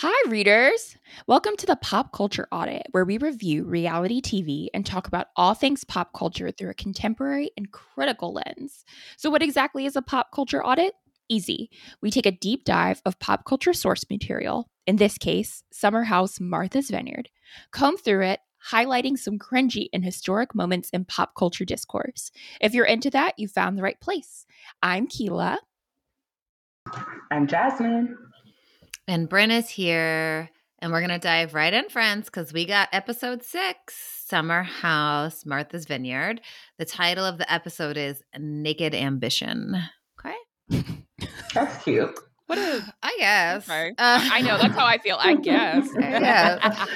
Hi, readers. Welcome to the Pop Culture Audit, where we review reality TV and talk about all things pop culture through a contemporary and critical lens. So, what exactly is a pop culture audit? Easy. We take a deep dive of pop culture source material, in this case, Summer House Martha's Vineyard, comb through it, highlighting some cringy and historic moments in pop culture discourse. If you're into that, you found the right place. I'm Keela. I'm Jasmine. And Bryn is here. And we're going to dive right in, friends, because we got episode six Summer House, Martha's Vineyard. The title of the episode is Naked Ambition. Okay. That's cute. What a, I guess. Okay. Uh, I know, that's how I feel, I guess. yeah.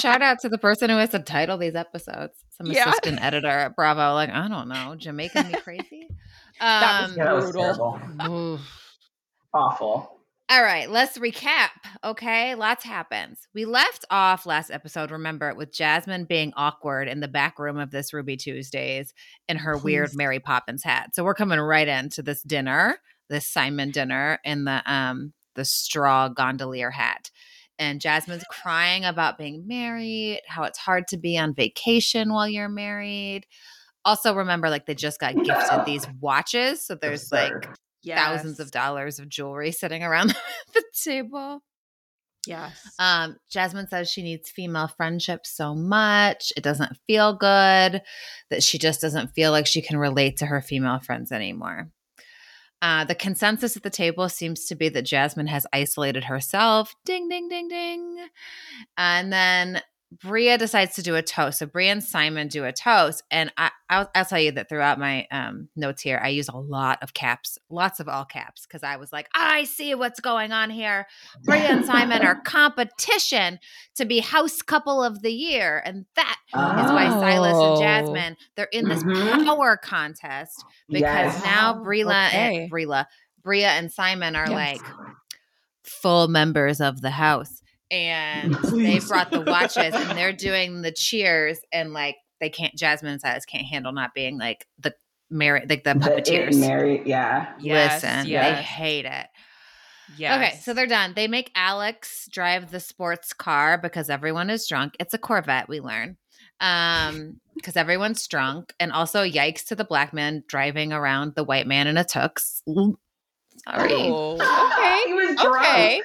Shout out to the person who has to title these episodes. Some Yeah. assistant editor at Bravo, like, I don't know, Jamaican me crazy. That was Um, Yeah, that was Brutal. terrible. oof. Awful. All right, let's recap. Okay, lots happens. We left off last episode, remember, with Jasmine being awkward in the back room of this Ruby Tuesdays in her weird Mary Poppins hat. So we're coming right into this dinner, this Simon dinner in the um the straw gondolier hat. And Jasmine's crying about being married, how it's hard to be on vacation while you're married. Also, remember, like they just got gifted these watches. So there's like Absurd. thousands of dollars of jewelry sitting around the table. Yes. Um, Jasmine says she needs female friendship so much. It doesn't feel good, that she just doesn't feel like she can relate to her female friends anymore. Uh, the consensus at the table seems to be that Jasmine has isolated herself. Ding, ding, ding, ding. And then Bria decides to do a toast. So Bria and Simon do a toast, and I, I'll, I'll tell you that throughout my um, notes here, I use a lot of caps, lots of all caps, because I was like, I see what's going on here. Bria and Simon are competition to be house couple of the year, and that is why Silas Oh. and Jasmine they're in this Mhm. power contest because Yes. now Oh, Brila okay. and Brila, Bria and Simon are Yes. like full members of the house. And they brought the watches and they're doing the cheers and like they can't Jasmine and Silas can't handle not being like the married like the The it puppeteers. married, yeah. Yes, Listen, they hate it. Yeah. Okay, so they're done. They make Alex drive the sports car because everyone is drunk. It's a Corvette, we learn. Um, because everyone's drunk. And also, yikes to the black man driving around the white man in a tux. Sorry. Oh, He okay. was drunk. Okay.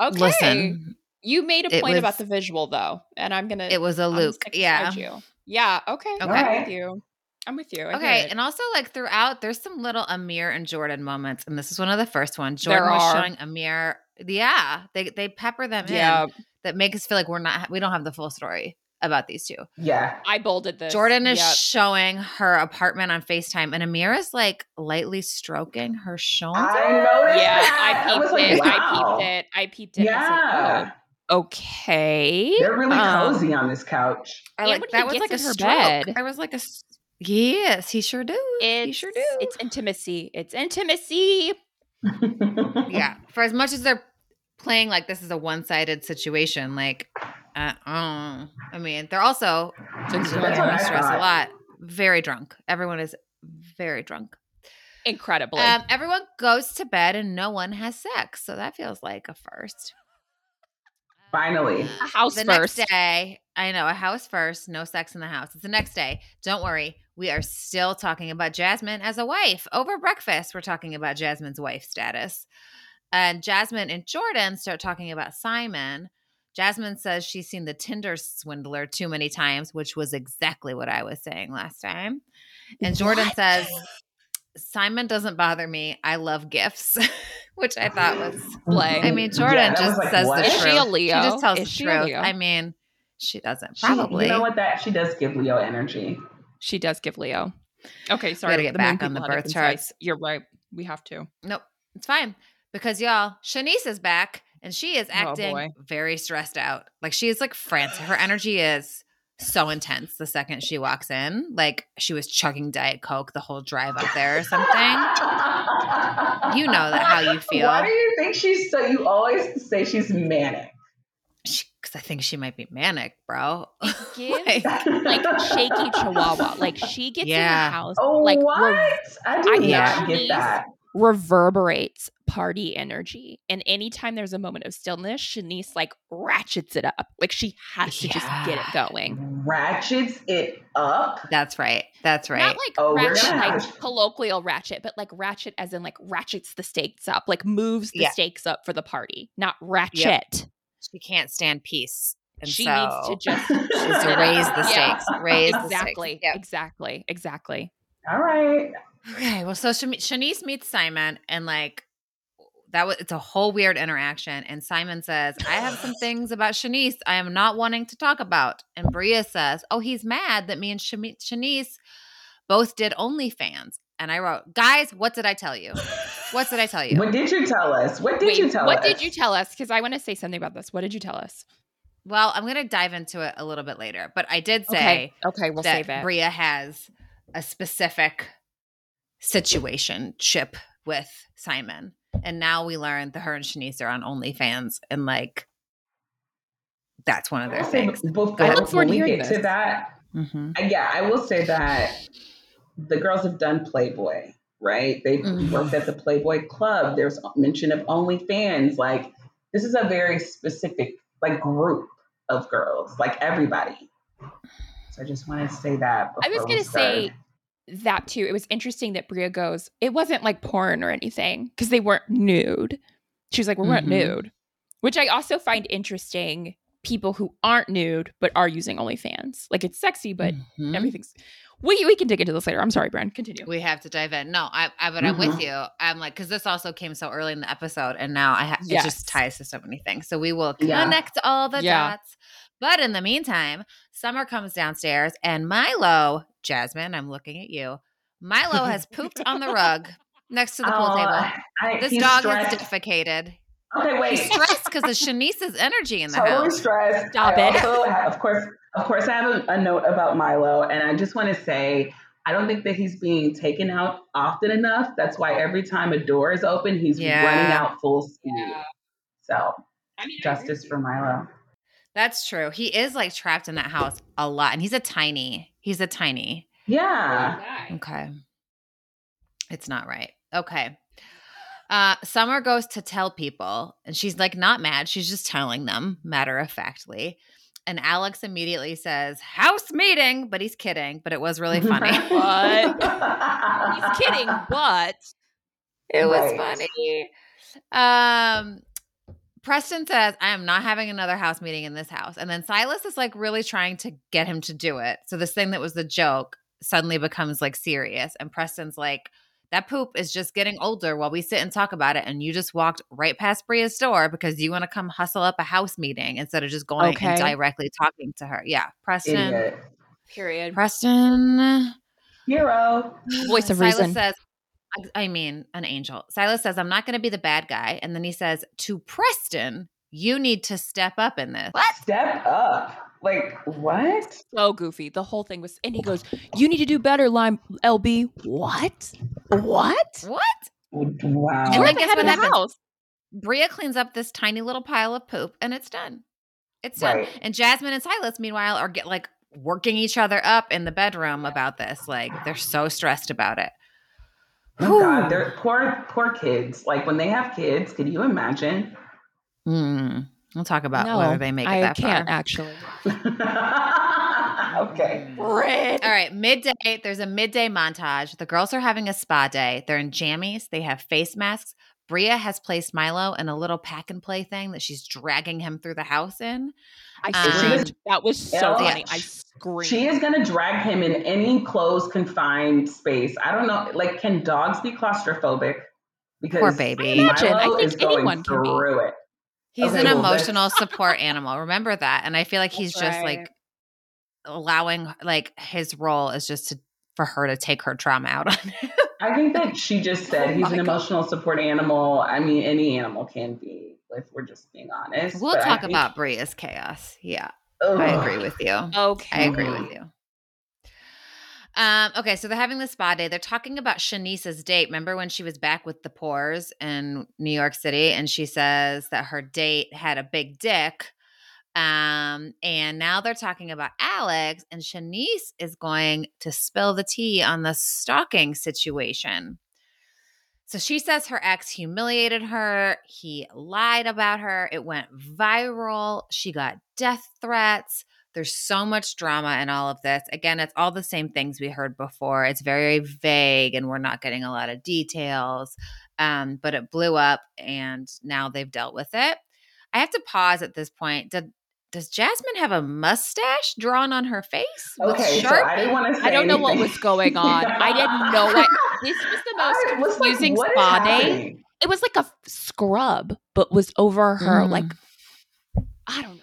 Okay. Listen, You made a It point about the visual though, and I'm gonna. it was a I'm Luke. Yeah. You. Yeah. Okay. Okay. I'm with you. I'm with you. I Okay, and also like throughout, there's some little Amir and Jordan moments, and this is one of the first ones. Jordan There was are. showing Amir, yeah, they they pepper them yeah, in that make us feel like we're not, we don't have the full story about these two. Yeah. I bolded this. Jordan is Yep. showing her apartment on FaceTime, and Amir is like lightly stroking her shoulder. I noticed Yeah, that. I was peeped like, it. wow. I peeped it. I peeped it. I was like, Yeah. oh, okay. They're really Um, cozy on this couch. I like that was like a stroke. bed- I was like a s- yes, he sure do. he sure do. It's intimacy. It's intimacy. yeah, for as much as they're playing like this is a one-sided situation, like, uh, oh, I mean, they're also That's they're what under I stress a lot. Very drunk. Everyone is very drunk. Incredibly. Um, everyone goes to bed and no one has sex, so that feels like a first. Finally. A house the first. next day, I know a house first, no sex in the house. It's the next day. Don't worry, we are still talking about Jasmine as a wife over breakfast. We're talking about Jasmine's wife status, and Jasmine and Jordan start talking about Simon. Jasmine says she's seen the Tinder swindler too many times, which was exactly what I was saying last time. And Jordan What? says Simon doesn't bother me. I love gifts, which I thought was Play. I mean, Jordan Yeah, just like, says what? the Is truth. she a Leo? She just tells Is the truth. I mean, she doesn't She- probably. you know what? That she does give Leo energy. She does give Leo. Okay, sorry. gotta get the back on the people had to birth charts. You're right. We have to. Nope, it's fine because y'all, Shanice is back and she is Oh, acting boy. very stressed out. Like she is like frantic. Her energy is so intense the second she walks in. Like she was chugging Diet Coke the whole drive up there or something. You know that how you feel. Why do you think she's so? You always say she's manic. Because I think she might be manic, bro. Gives Like- like shaky chihuahua. Like she gets in the house, Oh, like what? re- I do I not Yeah. get that. reverberates party energy. And anytime there's a moment of stillness, Shanice like ratchets it up. Like she has to just get it going. Ratchets it up. That's right. That's right. Not like Oh, ratchet, gonna like colloquial ratchet, but like ratchet as in like ratchets the stakes up, like moves the Yeah. stakes up for the party, not ratchet. she can't stand peace. And she so needs to just to raise the Yeah. stakes. Raise the Exactly. stakes. Yep. Exactly. Exactly. All right. Okay, well, so Shanice meets Simon, and like that was it's a whole weird interaction. And Simon says, "I have some things about Shanice I am not wanting to talk about." And Bria says, "Oh, he's mad that me and Shami- Shanice both did OnlyFans." And I wrote, "Guys, what did I tell you? What did I tell you?" What did you tell us? What did Wait, you tell what us? What did you tell us? Because I want to say something about this. What did you tell us? Well, I'm going to dive into it a little bit later, but I did say okay. Okay. We'll that save it. Bria has a specific situation ship with Simon. And now we learn that her and Shanice are on OnlyFans and like that's one of their things. Before, I look forward to we hearing get this. to that, Mm-hmm. yeah, I will say that the girls have done Playboy, right? They've Mhm. worked at the Playboy Club. There's mention of OnlyFans. Like this is a very specific like group of girls, like everybody. So I just wanted to say that. I was going to say start. That too. It was interesting that Bria goes, it wasn't like porn or anything because they weren't nude. She was like, we weren't Mhm. nude, which I also find interesting. People who aren't nude but are using OnlyFans. Like it's sexy, but Mhm. everything's. We, we can dig into this later. I'm sorry, Brand. Continue. we have to dive in. No, I, I but I'm with Mhm. you. I'm like because this also came so early in the episode, and now I ha- it Yes. just ties to so many things. So we will Yeah. connect all the Yeah. dots. But in the meantime, Summer comes downstairs, and Milo, Jasmine, I'm looking at you. Milo has pooped on the rug next to the pool Oh, table. I, This dog stressed. has defecated. Okay, wait. He's stressed because of Shanice's energy in the totally house. stressed. Stop I it. Also, have, of course, of course, I have a, a note about Milo, and I just want to say I don't think that he's being taken out often enough. That's why every time a door is open, he's Yeah. running out full speed. So, justice for Milo. That's true. He is like trapped in that house a lot, and he's a tiny. He's a tiny. Yeah. Okay. It's not right. Okay. Uh, Summer goes to tell people, and she's like not mad. She's just telling them matter of factly. And Alex immediately says, House meeting, but he's kidding, but it was really funny. What? He's kidding, but it was Right. funny. Um, Preston says, I am not having another house meeting in this house. And then Silas is like really trying to get him to do it. So this thing that was the joke suddenly becomes like serious. And Preston's like, that poop is just getting older while we sit and talk about it. And you just walked right past Bria's door because you want to come hustle up a house meeting instead of just going and directly talking to her. Yeah. Preston. Idiot. period. Preston. Hero. Voice of Silas reason. says, I- I mean, an angel. Silas says, I'm not going to be the bad guy. And then he says, to Preston, you need to step up in this. What? Step up. Like, what? so goofy. The whole thing was, and he goes, "You need to do better, Lime LB." What? What? What? Wow. And You're then the guess head what of the happens? house. Bria cleans up this tiny little pile of poop and it's done. It's done. Right. And Jasmine and Silas, meanwhile, are get like working each other up in the bedroom about this. Like they're so stressed about it. Oh God, they're poor, poor kids. Like when they have kids, can you imagine? Hmm. We'll talk about no, whether they make it I that can't far. actually. okay. Red. All right, midday. There's a midday montage. The girls are having a spa day. They're in jammies. They have face masks. Bria has placed Milo in a little pack and play thing that she's dragging him through the house in. I Um, that was so Yeah. funny. I screamed. She is gonna drag him in any closed, confined space. I don't know. Like, can dogs be claustrophobic? Because Poor baby. I imagine. I think is going anyone can be. it. He's Okay, an well, that's- emotional support animal. Remember that. And I feel like he's That's just right. like allowing like his role is just to for her to take her trauma out on him. I think that she just said Oh he's an God. emotional support animal. I mean, any animal can be, if we're just being honest. we'll But talk think- about Bria's chaos. Yeah. Ugh. I agree with you. okay. I agree with you. Um, okay, so they're having the spa day. They're talking about Shanice's date. Remember when she was back with the pores in New York City and she says that her date had a big dick. Um, and now they're talking about Alex, and Shanice is going to spill the tea on the stalking situation. So she says her ex humiliated her. He lied about her. It went viral. She got death threats. There's so much drama in all of this. Again, it's all the same things we heard before. It's very vague and we're not getting a lot of details. Um, but it blew up and now they've dealt with it. I have to pause at this point. Did does Jasmine have a mustache drawn on her face? with Okay, so sharp- I didn't want to say I don't know what was going on. I didn't know what this was the most was like, confusing what is spa day. It was like a scrub, but was over her Mm. like I don't know.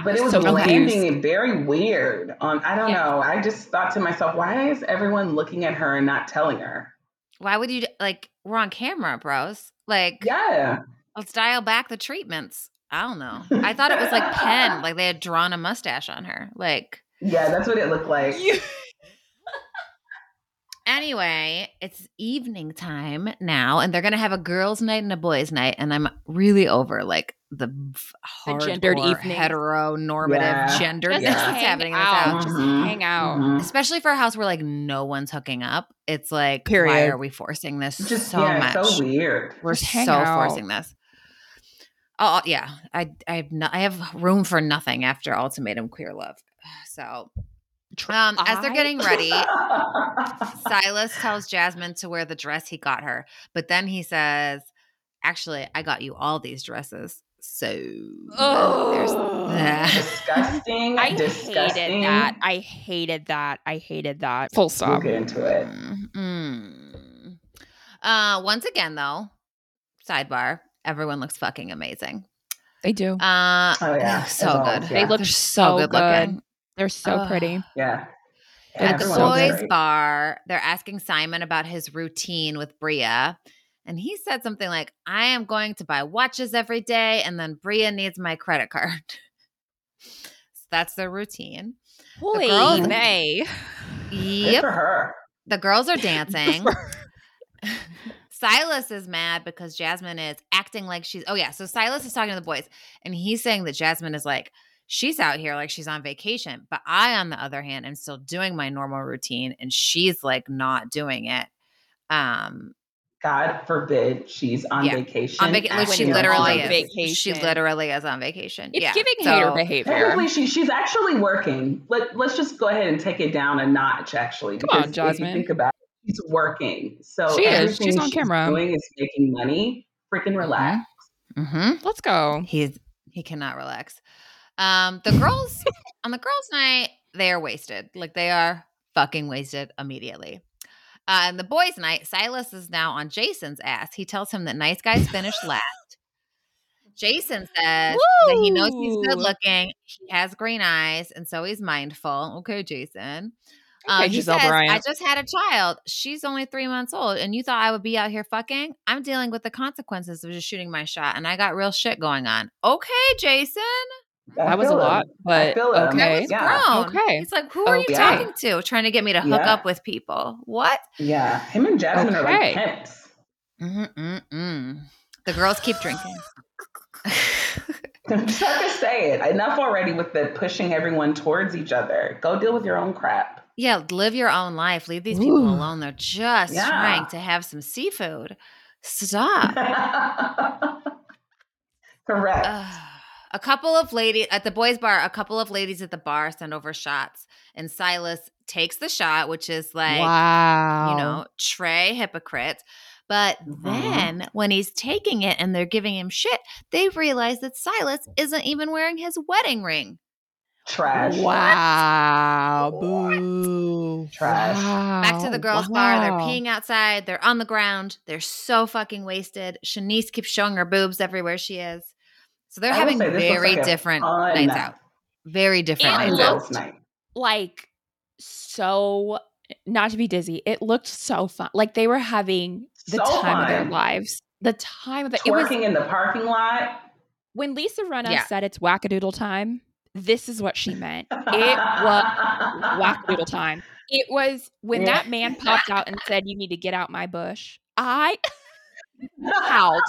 I But it was so landing confused. it very weird. Um, I don't Yeah. know. I just thought to myself, why is everyone looking at her and not telling her? Why would you like we're on camera, bros? Like Yeah. let's dial back the treatments. I don't know. I thought it was like pen, like they had drawn a mustache on her. Like Yeah, that's what it looked like. anyway, it's evening time now, and they're gonna have a girls' night and a boys' night, and I'm really over like the, The hardcore, gendered evening. heteronormative Yeah. gendered Just Yeah. that's hang happening in this out. house. Just Mhm, hang out. mhm. Especially for a house where like no one's hooking up. It's like, why are we forcing this Just so yeah, much? so weird. We're Just so forcing this. Oh yeah, I I have no, I have room for nothing after ultimatum queer love. So um, as they're getting ready, Silas tells Jasmine to wear the dress he got her, but then he says, "Actually, I got you all these dresses." So oh, there's that. disgusting. I disgusting. hated that. I hated that. I hated that. Full We'll stop. get into it. Mm. Uh, once again, though, sidebar: everyone looks fucking amazing. They do. Uh, Oh, yeah, so as good. always, They look They're so good. looking. They're so Ugh. pretty. Yeah. At At the boys' great. bar, they're asking Simon about his routine with Bria. And he said something like, I am going to buy watches every day, and then Bria needs my credit card. so that's their routine. Holy girls- May. Good Yep. for her. The girls are dancing. Silas is mad because Jasmine is acting like she's. Oh, yeah. So Silas is talking to the boys, and he's saying that Jasmine is like, she's out here like she's on vacation. But I, on the other hand, am still doing my normal routine, and she's like not doing it. Um, God forbid she's on Yeah. vacation. on vacation, acting she literally she's is. on vacation. She literally is on vacation. It's yeah. giving So- hater behavior. Technically, she, she's actually working. Let, let's just go ahead and take it down a notch, actually. Come on, because If Jasmine. you think about it, she's working. So She is. everything She's on camera. doing is making money. Freaking relax. Mm-hmm. Let's go. He's he cannot relax. Um, the girls on the girls' night, they are wasted. Like they are fucking wasted immediately. Uh, and the boys' night, Silas is now on Jason's ass. He tells him that nice guys finish last. Jason says that he knows he's good looking. He has green eyes, and so he's mindful. Okay, Jason. Okay, Um, he Giselle says, I just had a child. She's only three months old, and you thought I would be out here fucking? I'm dealing with the consequences of just shooting my shot, and I got real shit going on. Okay, Jason. I That was a feel lot, him. but I feel him. okay. That was Yeah. grown. Okay. He's like, who are you talking to? Trying to get me to hook Yeah. up with people. What? Yeah, him and Jasmine are Okay. like pimps. Mm-mm-mm. The girls keep drinking. I'm just have to say it. Enough already with the pushing everyone towards each other. Go deal with your own crap. Yeah, live your own life. Leave these people Ooh. alone. They're just Yeah. trying to have some seafood. Stop. Correct. Ugh. a couple of ladies at the boys' bar, a couple of ladies at the bar send over shots, and Silas takes the shot, which is like, wow. you know, Trey hypocrite. But Mhm. then when he's taking it and they're giving him shit, they realize that Silas isn't even wearing his wedding ring. Trash. Wow. Boo. Trash. Back to the girls' bar. They're peeing outside. They're on the ground. They're so fucking wasted. Shanice keeps showing her boobs everywhere she is. So they're I having say very like different fun nights out. Very different And nights it out. Night. like so not to be dizzy it looked so fun like they were having the So time of their lives the time of the, it was in the parking lot. when lisa Rinna Yeah. said it's wackadoodle time this is what she meant it was wackadoodle time it was when Yeah. that man popped out and said you need to get out my bush i howled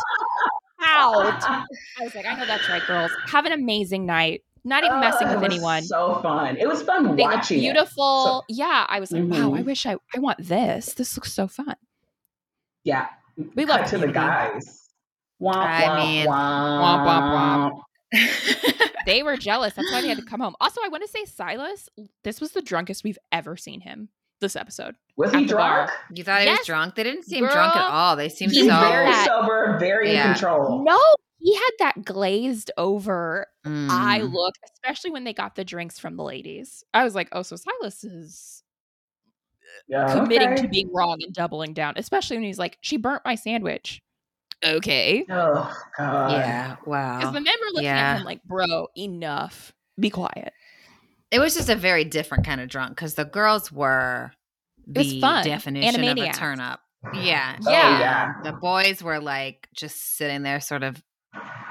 howled i was like i know that's right girls have an amazing night not even messing Oh, it with anyone So fun. It was fun they look watching. it. beautiful. yeah, I was like, wow, I Mhm. wish I I want this. This looks so fun. Yeah. We Cut love to the guys. Womp, I womp, mean- Womp, womp, womp. They were jealous. That's why they had to come home. Also, I want to say Silas, this was the drunkest we've ever seen him this episode. Was he the bar. drunk? you thought he Yes. was drunk? They didn't seem drunk at all. They seemed he's He's so. very that- sober, very Yeah. in control. No, he had that glazed over Mm. eye look, especially when they got the drinks from the ladies. I was like, oh, so Silas is Yeah, committing okay. to being wrong and doubling down, especially when he's like, she burnt my sandwich. Okay. Oh God. Yeah. Wow. Because the men were looking Yeah. at him like, bro, enough. Be quiet. It was just a very different kind of drunk because the girls were It was the fun. definition of a turn up. Yeah. Oh, Yeah. yeah. The boys were like just sitting there, sort of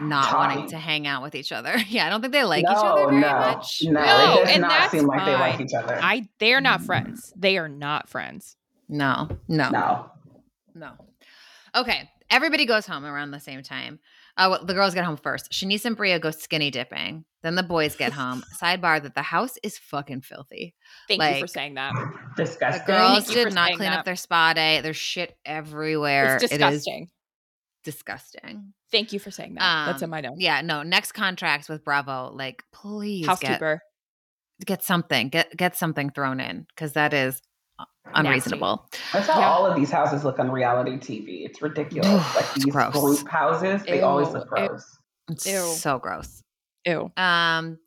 not wanting to hang out with each other. Yeah, I don't think they like each other very no, much. No, No, it does and not that's seem like they like each other. I they are not mm. friends. They are not friends. No, no, no. no. Okay, everybody goes home around the same time. Uh, well, the girls get home first. Shanice and Bria go skinny dipping. Then the boys get home. Sidebar that the house is fucking filthy. Thank you for saying that. Disgusting. The Disgusting. girls Thank did not clean that. up their spa day. There's shit everywhere. It's It is disgusting. disgusting. Thank you for saying that. That's Um, in my notes. Yeah, no. Next contracts with Bravo, like please get Housekeeper. get something, get get something thrown in because that is Nasty. Unreasonable. That's how Yeah. all of these houses look on reality TV. It's ridiculous. like these gross. group houses, they always Ew. look Ew. gross. It's Ew. so gross. Ew. Um.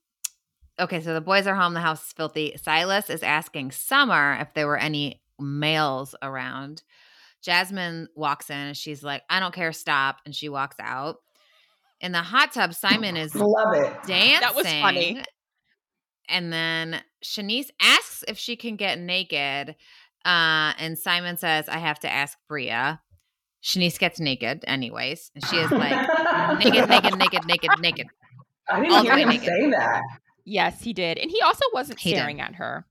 Okay, so the boys are home. The house is filthy. Silas is asking Summer if there were any males around. Jasmine walks in and she's like, "I don't care, stop," and she walks out. In the hot tub, Simon is Love it. dancing. That was funny. And then Shanice asks if she can get naked. Uh, and Simon says, I have to ask Bria. Shanice gets naked, anyways. And she is like, naked, naked, naked, naked, naked. I all didn't hear him naked. say that. Yes, he did. And he also wasn't He did. staring at her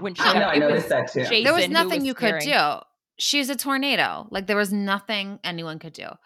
when she I know. got- I noticed that too. Jason There was who nothing you could staring. do. She's a tornado. Like, there was nothing anyone could do. Um,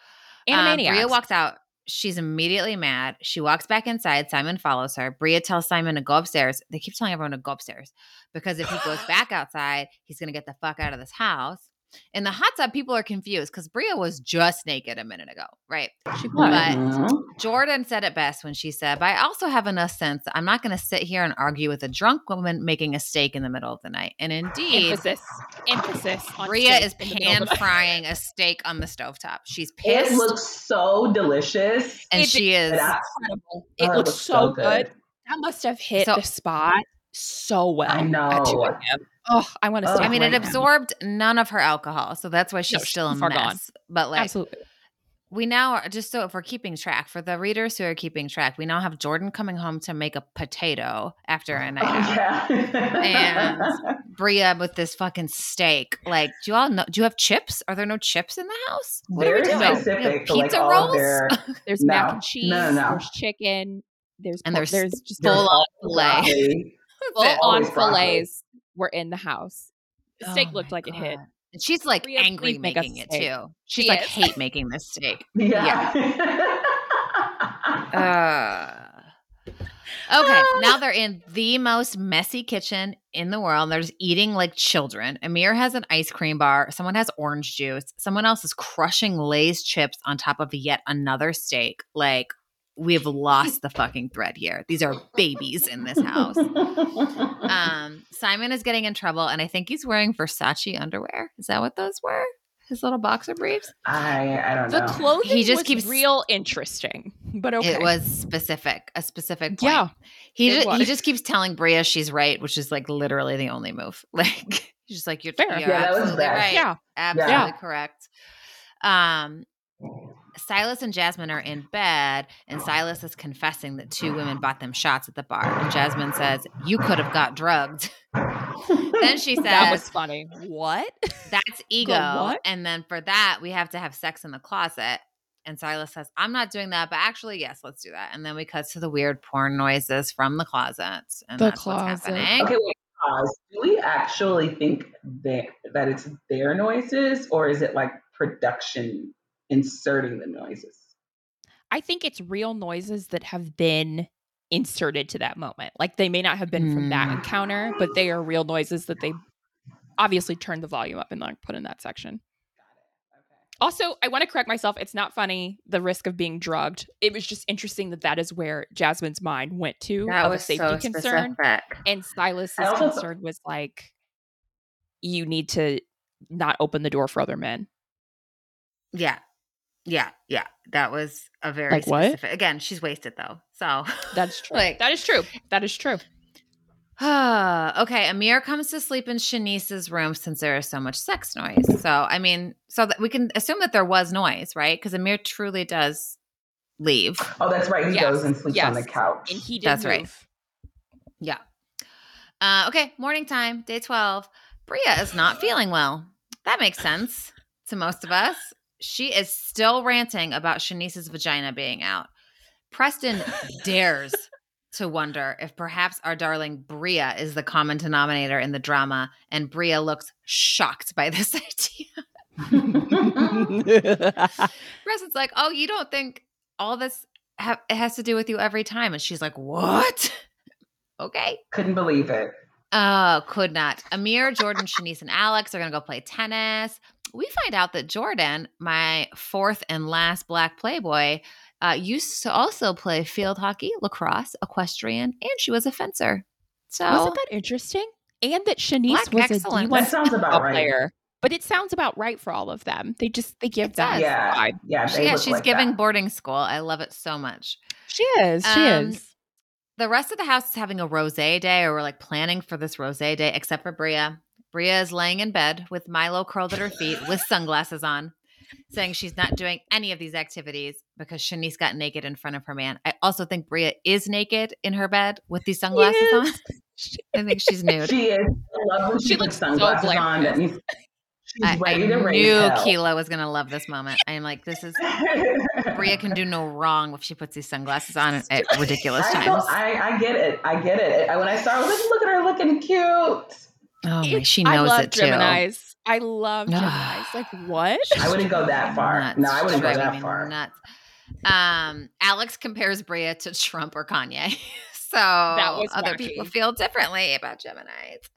Animaniacs. Bria walks out. She's immediately mad. She walks back inside. Simon follows her. Bria tells Simon to go upstairs. They keep telling everyone to go upstairs because if he goes back outside, he's going to get the fuck out of this house. In the hot tub, people are confused because Bria was just naked a minute ago, right? She But- Mhm. Jordan said it best when she said, But I also have enough sense. I'm not going to sit here and argue with a drunk woman making a steak in the middle of the night. And indeed, Emphasis. Emphasis on Bria is in the middle of pan the night. frying a steak on the stovetop. She's It pissed. looks so delicious. and It she is That- incredible. Oh, It it looks looks so so good. good. That must have hit So- the spot so well. I know. At 2 a.m. Oh, I want to. I mean, it now. absorbed none of her alcohol, so that's why she's No, still a she's far mess. gone. But like, Absolutely. we now are just so if we're keeping track for the readers who are keeping track, we now have Jordan coming home to make a potato after a night oh, out. Oh, yeah. Bria with this fucking steak. Like, do you all know? Do you have chips? Are there no chips in the house? What are we doing? No. specific. We have to, like, pizza rolls? their- There's No. mac and cheese. No, no, no. There's chicken. There's And por- there's there's just there's full on broccoli. filet. full on always broccoli. fillets were in the house. The steak Oh looked like it hit. And she's like angry please make us making it too. She's She like is. hate making this steak. Yeah. Uh, okay, now they're in the most messy kitchen in the world. They're just eating like children. Amir has an ice cream bar. Someone has orange juice. Someone else is crushing Lay's chips on top of yet another steak. Like, we've lost the fucking thread here. These are babies in this house. Um, Simon is getting in trouble, and I think he's wearing Versace underwear. Is that what those were? His little boxer briefs? I I don't The know. clothing He just was keeps- real interesting, but okay. It was specific, a specific point. yeah. He just, he just keeps telling Bria she's right, which is like literally the only move. Like he's just like you're, Fair. you're Yeah, that was absolutely right, Yeah. absolutely Yeah. correct. Um, Silas and Jasmine are in bed, and Silas is confessing that two women bought them shots at the bar. And Jasmine says, "You could have got drugged." then she says, That was funny. What? "That's ego." what? And then for that, we have to have sex in the closet. And Silas says, "I'm not doing that, but actually, yes, let's do that." And then we cut to the weird porn noises from the closet, and The that's what's closet. happening. Okay, wait. Pause. Do we actually think that that it's their noises, or is it like production inserting the noises? I think it's real noises that have been inserted to that moment. Like they may not have been from that Mm. encounter, but they are real noises that they obviously turned the volume up and like put in that section. Also, I want to correct myself. It's not funny, the risk of being drugged. It was just interesting that that is where Jasmine's mind went to That of a was safety so concern. specific. And Silas's also- concern was like, you need to not open the door for other men. Yeah. Yeah. Yeah. That was a very Like what? specific. Again, she's wasted though. So That's true. Like- that is true. That is true. okay, Amir comes to sleep in Shanice's room since there is so much sex noise. So, I mean, so that we can assume that there was noise, right? Because Amir truly does leave. Oh, that's right. He Yes, goes and sleeps on the couch. And he did That's right. Yeah. Uh, okay, morning time, day 12. Bria is not feeling well. That makes sense to most of us. She is still ranting about Shanice's vagina being out. Preston dares to wonder if perhaps our darling Bria is the common denominator in the drama, and Bria looks shocked by this idea. Preston's like, "Oh, you don't think all this ha- has to do with you every time?" And she's like, "What?" okay. Couldn't believe it. Oh, could not. Amir, Jordan, Shanice, and Alex are going to go play tennis. We find out that Jordan, my fourth and last black playboy, uh, used to also play field hockey, lacrosse, equestrian, and she was a fencer. So Wasn't that interesting? And that Shanice Black was excellence. a That sounds about football right. player. But it sounds about right for all of them. They just they give It that. Yeah. vibe. Yeah, she, they yeah, she's like giving that. boarding school. I love it so much. She is. She Um, is. The rest of the house is having a rose day, or we're like planning for this rose day, except for Bria. Bria is laying in bed with Milo curled at her feet with sunglasses on, saying she's not doing any of these activities because Shanice got naked in front of her man. I also think Bria is naked in her bed with these sunglasses on. I think she's nude. She is. I love she, She looks so sunglasses on. Means she's I, I ready to raise knew. Keela was going to love this moment. I'm like, this is Bria can do no wrong if she puts these sunglasses on at ridiculous I, times. I, I get it. I get it. When I saw her, I was like, look at her looking cute. Oh my, It- she I knows love it too. Geminis. I love Geminis. like what? I wouldn't go that far. Nuts. No, I wouldn't go that far. Nuts. Um, Alex compares Bria to Trump or Kanye. so was other wacky. people feel differently about Geminis.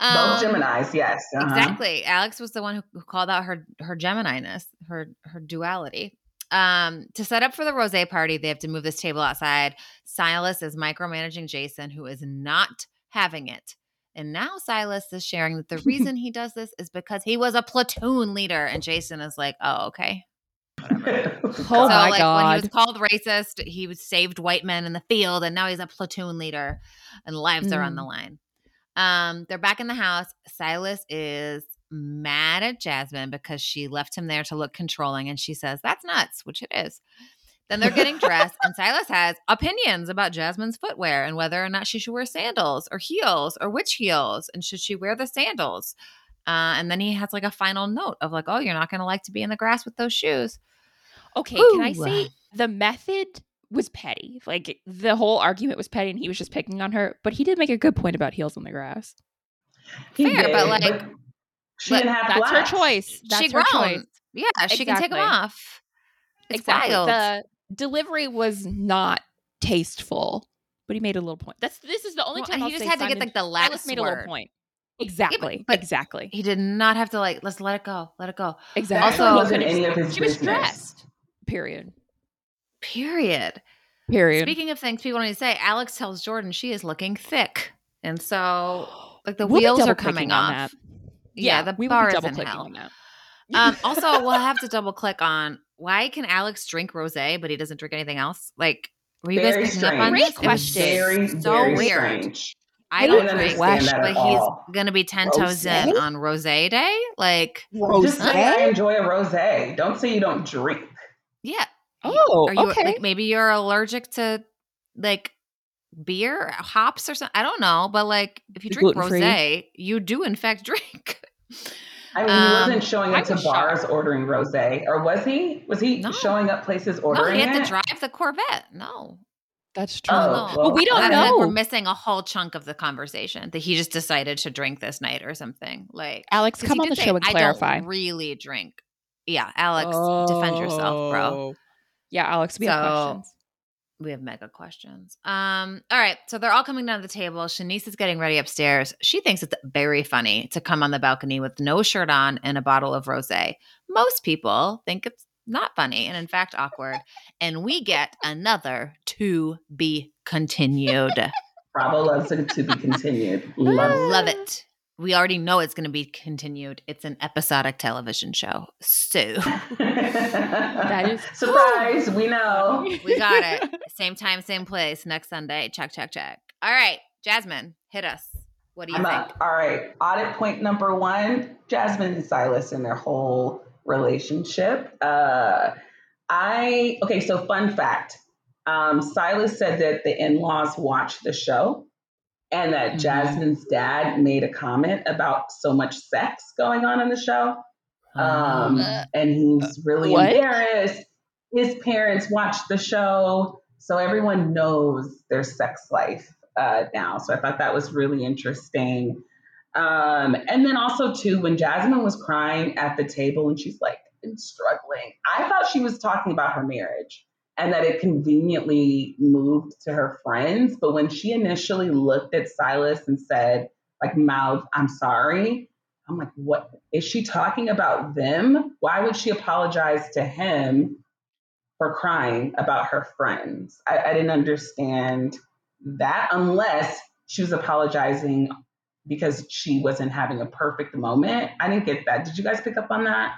Both Um, Gemini's, yes. uh-huh. Exactly. Alex was the one who, who called out her her Gemini-ness, her her duality. Um, to set up for the rose party, they have to move this table outside. Silas is micromanaging Jason, who is not having it. And now Silas is sharing that the reason he does this is because he was a platoon leader. And Jason is like, oh, okay. Oh so, my like, when he was called racist, he was saved white men in the field, and now he's a platoon leader, and lives are on the line. Um, they're back in the house. Silas is mad at Jasmine because she left him there to look controlling, and she says, That's nuts, which it is. Then they're getting dressed, and Silas has opinions about Jasmine's footwear and whether or not she should wear sandals or heels or which heels, and should she wear the sandals. Uh, and then he has like a final note of like, oh, you're not going to like to be in the grass with those shoes. Okay, can I say the method was petty? Like the whole argument was petty and he was just picking on her, but he did make a good point about heels on the grass. He Fair, but, like- she but didn't have That's flats. her choice. That's she her grown. choice. Yeah, she can take them off. It's exactly. wild. The delivery was not tasteful, but he made a little point. That's this is the only Well, time and I'll he just say had to get like the Silas last made a little point. Exactly. but- exactly. He did not have to like. Let's let it go. Let it go. Exactly. Also- wasn't any of his she was business. dressed. Period. Period. Period. Speaking of things people need to say, Alex tells Jordan she is looking thick, and so like the We'll wheels are coming off. that. Yeah, the we bar will be is double in hell. on that. Um, also, we'll have to double click on why can Alex drink rosé but he doesn't drink anything else? Like, were you Very guys picking up on strange. this? Great It was question. Very, so very weird. strange. I I don't don't drink, understand but he's gonna be ten toes in on rosé day. Like, Just say I enjoy a rosé. Don't say you don't drink. yeah, Oh, Are you okay. like maybe you're allergic to like beer, hops, or something? I don't know, but like if you drink rosé, you do in fact drink. I mean, Um, he wasn't showing I up to bars shocked. ordering rosé, or was he? Was he No. showing up places ordering? no, ordering he had it? to drive the Corvette. No, That's true. Oh, no. well, But we don't I know. We're missing a whole chunk of the conversation that he just decided to drink this night or something. Like, Alex, come on the say, show and I clarify. don't really drink. Yeah, Alex, defend yourself, bro. Oh. Yeah, Alex, we have questions. We have mega questions. Um, all right, so they're all coming down to the table. Shanice is getting ready upstairs. She thinks it's very funny to come on the balcony with no shirt on and a bottle of rosé. Most people think it's not funny and in fact awkward. And we get another to be continued. Bravo loves it to be continued. Love, Love it. We already know it's going to be continued. It's an episodic television show. So that is surprise. we know. We got it. Same time, same place next Sunday. Check, check, check. All right, Jasmine, hit us. What do you I'm think? Up. All right. Audit point number one Jasmine and Silas and their whole relationship. Uh, I, okay, so fun fact um, Silas said that the in laws watched the show and that mm-hmm. Jasmine's dad made a comment about so much sex going on in the show. Um, uh, and he's really what? embarrassed. His parents watched the show, so everyone knows their sex life uh, now. So I thought that was really interesting. Um, and then also too, when Jasmine was crying at the table and she's like, "I'm struggling," I thought she was talking about her marriage and that it conveniently moved to her friends. But when she initially looked at Silas and said, like, mouth, I'm sorry, I'm like, what is she talking about them? Why would she apologize to him for crying about her friends? I, I didn't understand that unless she was apologizing because she wasn't having a perfect moment. I didn't get that. Did you guys pick up on that?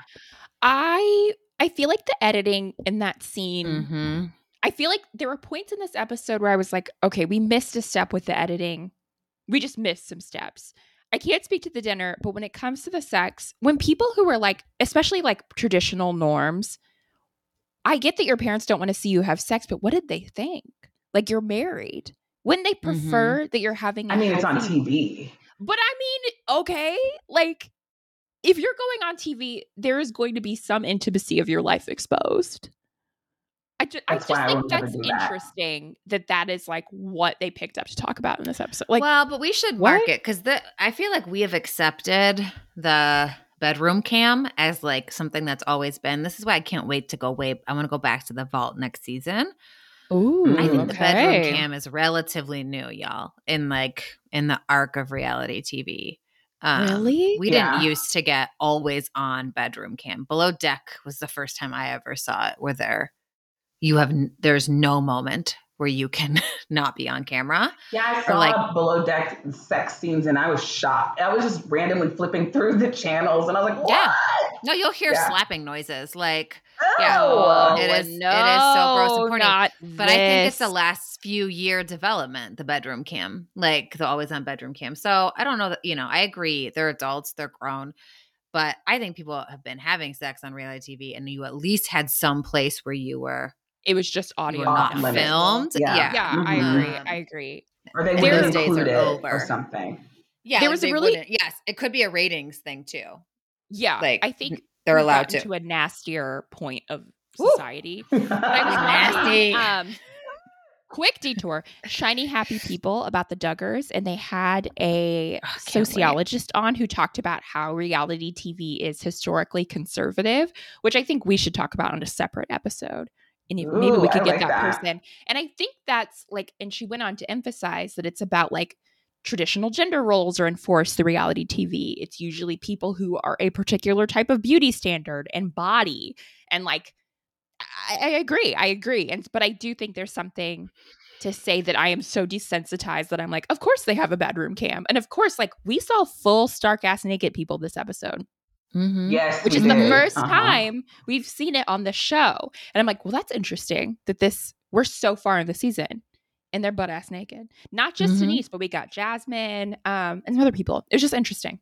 I I feel like the editing in that scene. Mm-hmm. I feel like there were points in this episode where I was like, okay, we missed a step with the editing. We just missed some steps. I can't speak to the dinner, but when it comes to the sex, when people who are like, especially like traditional norms, I get that your parents don't want to see you have sex, but what did they think? Like you're married. Wouldn't they mm-hmm. prefer mm-hmm. that you're having? I mean, it's on TV. But I mean, okay, like if you're going on TV, there is going to be some intimacy of your life exposed. I just, I just think that's interesting that. that that is like what they picked up to talk about in this episode. Like, well, but we should what? mark it because the I feel like we have accepted the bedroom cam as like something that's always been. This is why I can't wait to go way. I want to go back to the vault next season. Ooh, I think okay. the bedroom cam is relatively new, y'all, in like in the arc of reality TV. Um, really? We yeah. didn't used to get always on bedroom cam. Below deck was the first time I ever saw it where there you have there's no moment where you can not be on camera. Yeah, I saw like, below deck sex scenes and I was shocked. I was just randomly flipping through the channels and I was like, what? Yeah. No, you'll hear yeah. slapping noises. Like, oh, yeah, it is. No, it is so gross and corny. But this. I think it's the last few year development, the bedroom cam, like the always on bedroom cam. So I don't know that you know. I agree. They're adults. They're grown. But I think people have been having sex on reality TV, and you at least had some place where you were it was just audio, not filmed. Yeah, yeah, yeah mm-hmm. I agree. I agree. Or they those days are over or something. Yeah, there was a really yes. It could be a ratings thing too. Yeah, like I think they're allowed to to a nastier point of society. I was nasty. Um, quick detour. Shiny happy people about the Duggars, and they had a oh, sociologist wait. on who talked about how reality TV is historically conservative, which I think we should talk about on a separate episode and if, Ooh, maybe we could get like that, that person. And I think that's like, and she went on to emphasize that it's about like traditional gender roles are enforced through reality TV. It's usually people who are a particular type of beauty standard and body. And like, I, I agree. I agree. And, but I do think there's something to say that I am so desensitized that I'm like, of course they have a bedroom cam. And of course, like, we saw full stark ass naked people this episode. Mm-hmm. Yes, which is did. the 1st uh-huh. time we've seen it on the show, and I'm like, well, that's interesting that this we're so far in the season and they're butt ass naked. Not just mm-hmm. Denise, but we got Jasmine um, and some other people. It was just interesting.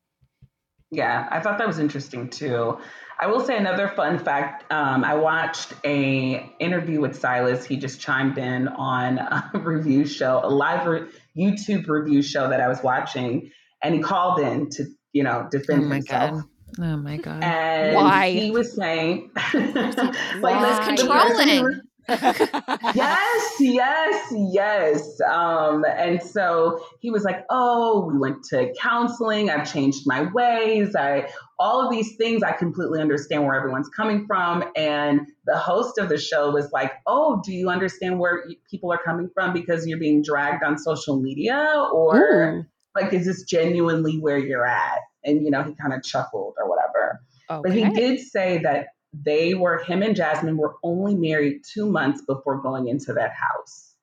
Yeah, I thought that was interesting too. I will say another fun fact. Um, I watched a interview with Silas. He just chimed in on a review show, a live re- YouTube review show that I was watching, and he called in to you know defend oh himself. God. Oh my god! And Why he was saying, like Why? controlling. yes, yes, yes. Um, and so he was like, "Oh, we went to counseling. I've changed my ways. I all of these things. I completely understand where everyone's coming from." And the host of the show was like, "Oh, do you understand where people are coming from because you're being dragged on social media, or Ooh. like is this genuinely where you're at?" And you know, he kind of chuckled or whatever. Okay. But he did say that they were him and Jasmine were only married two months before going into that house.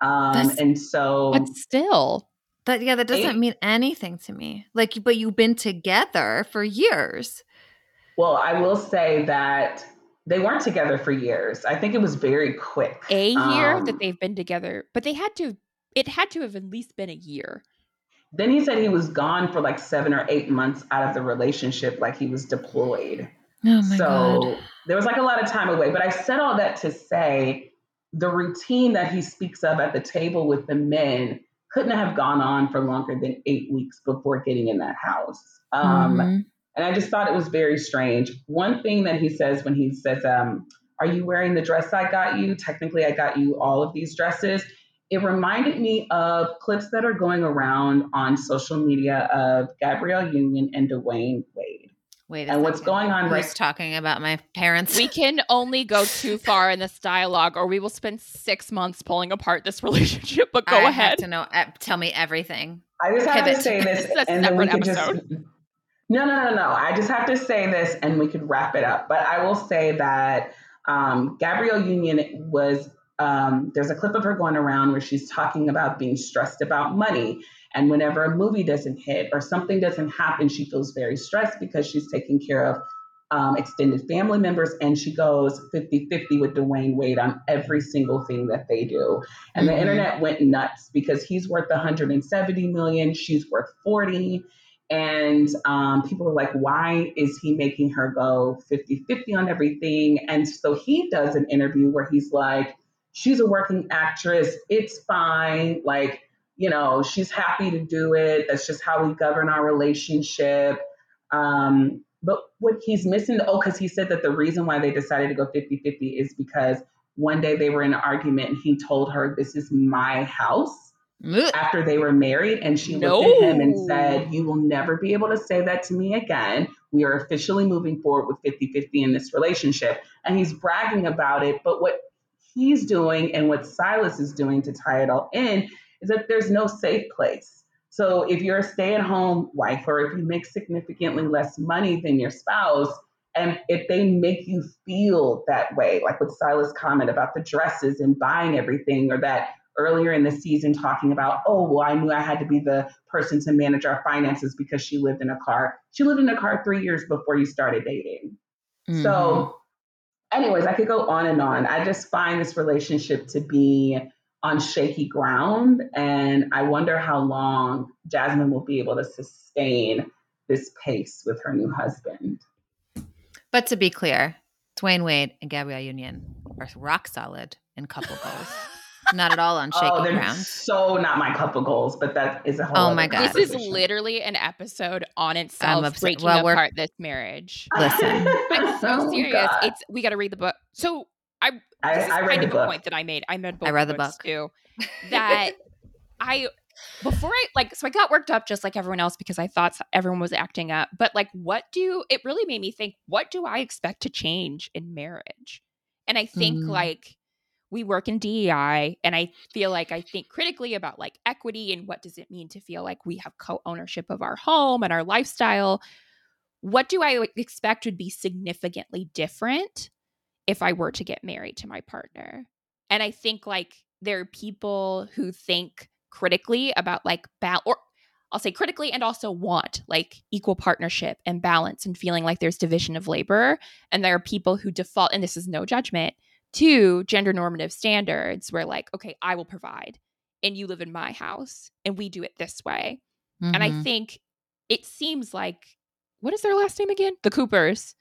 Um, and so, but still, that yeah, that doesn't mean anything to me. Like, but you've been together for years. Well, I will say that they weren't together for years. I think it was very quick. A year um, that they've been together, but they had to. It had to have at least been a year. Then he said he was gone for like seven or eight months out of the relationship, like he was deployed. Oh my so God. there was like a lot of time away. But I said all that to say the routine that he speaks of at the table with the men couldn't have gone on for longer than eight weeks before getting in that house. Um, mm-hmm. And I just thought it was very strange. One thing that he says when he says, um, Are you wearing the dress I got you? Technically, I got you all of these dresses. It reminded me of clips that are going around on social media of Gabrielle Union and Dwyane Wade. Wait, and what's going on right? talking about my parents? We can only go too far in this dialogue, or we will spend six months pulling apart this relationship. But go I ahead. to know. Uh, tell me everything. I just have Pivot. to say this, this and then we could just. No, no, no, no. I just have to say this, and we could wrap it up. But I will say that um, Gabrielle Union was. Um, there's a clip of her going around where she's talking about being stressed about money and whenever a movie doesn't hit or something doesn't happen, she feels very stressed because she's taking care of um, extended family members and she goes 50 50 with Dwyane Wade on every single thing that they do. And mm-hmm. the internet went nuts because he's worth 170 million, she's worth 40. And um, people were like, why is he making her go 50 50 on everything? And so he does an interview where he's like, she's a working actress, it's fine. Like, you know, she's happy to do it. That's just how we govern our relationship. Um, but what he's missing, oh, because he said that the reason why they decided to go 50 50 is because one day they were in an argument and he told her, This is my house. After they were married, and she no. looked at him and said, You will never be able to say that to me again. We are officially moving forward with 50 50 in this relationship. And he's bragging about it. But what he's doing and what Silas is doing to tie it all in is that there's no safe place. So if you're a stay at home wife or if you make significantly less money than your spouse, and if they make you feel that way, like with Silas' comment about the dresses and buying everything, or that earlier in the season talking about, oh, well, I knew I had to be the person to manage our finances because she lived in a car. She lived in a car three years before you started dating. Mm-hmm. So, anyways, I could go on and on. I just find this relationship to be on shaky ground. And I wonder how long Jasmine will be able to sustain this pace with her new husband. But to be clear, Dwyane Wade and Gabrielle Union are rock solid in couple goals. not at all on shaky oh, ground. So not my cup of goals, but that is a whole. Oh my god, this is literally an episode on itself, I'm breaking well, apart this marriage. Listen, I'm so oh serious. God. It's we got to read the book. So I I, this is I read kind the of book. a point that I made. I made both I read the book too. That I before I like so I got worked up just like everyone else because I thought everyone was acting up. But like, what do it really made me think? What do I expect to change in marriage? And I think mm. like we work in DEI, and I feel like I think critically about like equity and what does it mean to feel like we have co ownership of our home and our lifestyle. What do I expect would be significantly different if I were to get married to my partner. And I think like there are people who think critically about like bal or I'll say critically and also want like equal partnership and balance and feeling like there's division of labor. And there are people who default, and this is no judgment, to gender normative standards where like, okay, I will provide and you live in my house and we do it this way. Mm-hmm. And I mm-hmm. think it seems like what is their last name again? The Coopers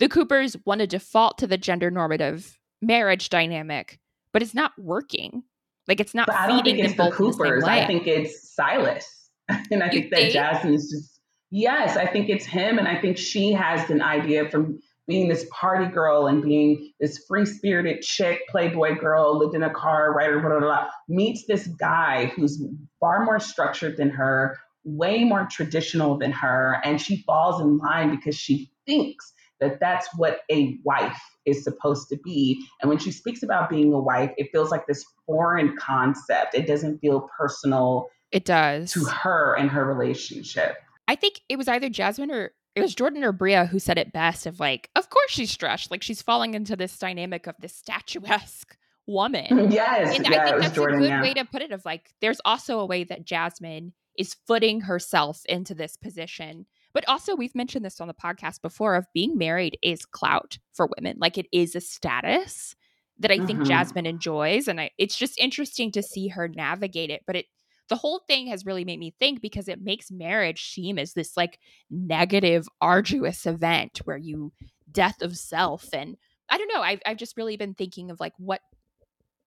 the Coopers want to default to the gender normative marriage dynamic, but it's not working. Like it's not. But I don't think it's the Coopers. The I think it's Silas, and I you think that think? Jasmine's just. Yes, I think it's him, and I think she has an idea from being this party girl and being this free spirited chick, playboy girl, lived in a car, writer, blah, blah, blah, meets this guy who's far more structured than her, way more traditional than her. And she falls in line because she thinks that that's what a wife is supposed to be. And when she speaks about being a wife, it feels like this foreign concept. It doesn't feel personal. It does. To her and her relationship. I think it was either Jasmine or it was Jordan or Bria who said it best of like, of course she's stressed. Like she's falling into this dynamic of this statuesque woman. Yes. And yeah, I think that's Jordan, a good yeah. way to put it of like, there's also a way that Jasmine is footing herself into this position. But also, we've mentioned this on the podcast before of being married is clout for women. Like it is a status that I think Mhm. Jasmine enjoys. And I, it's just interesting to see her navigate it. But it, the whole thing has really made me think because it makes marriage seem as this like negative, arduous event where you death of self. And I don't know. I've, I've just really been thinking of like, what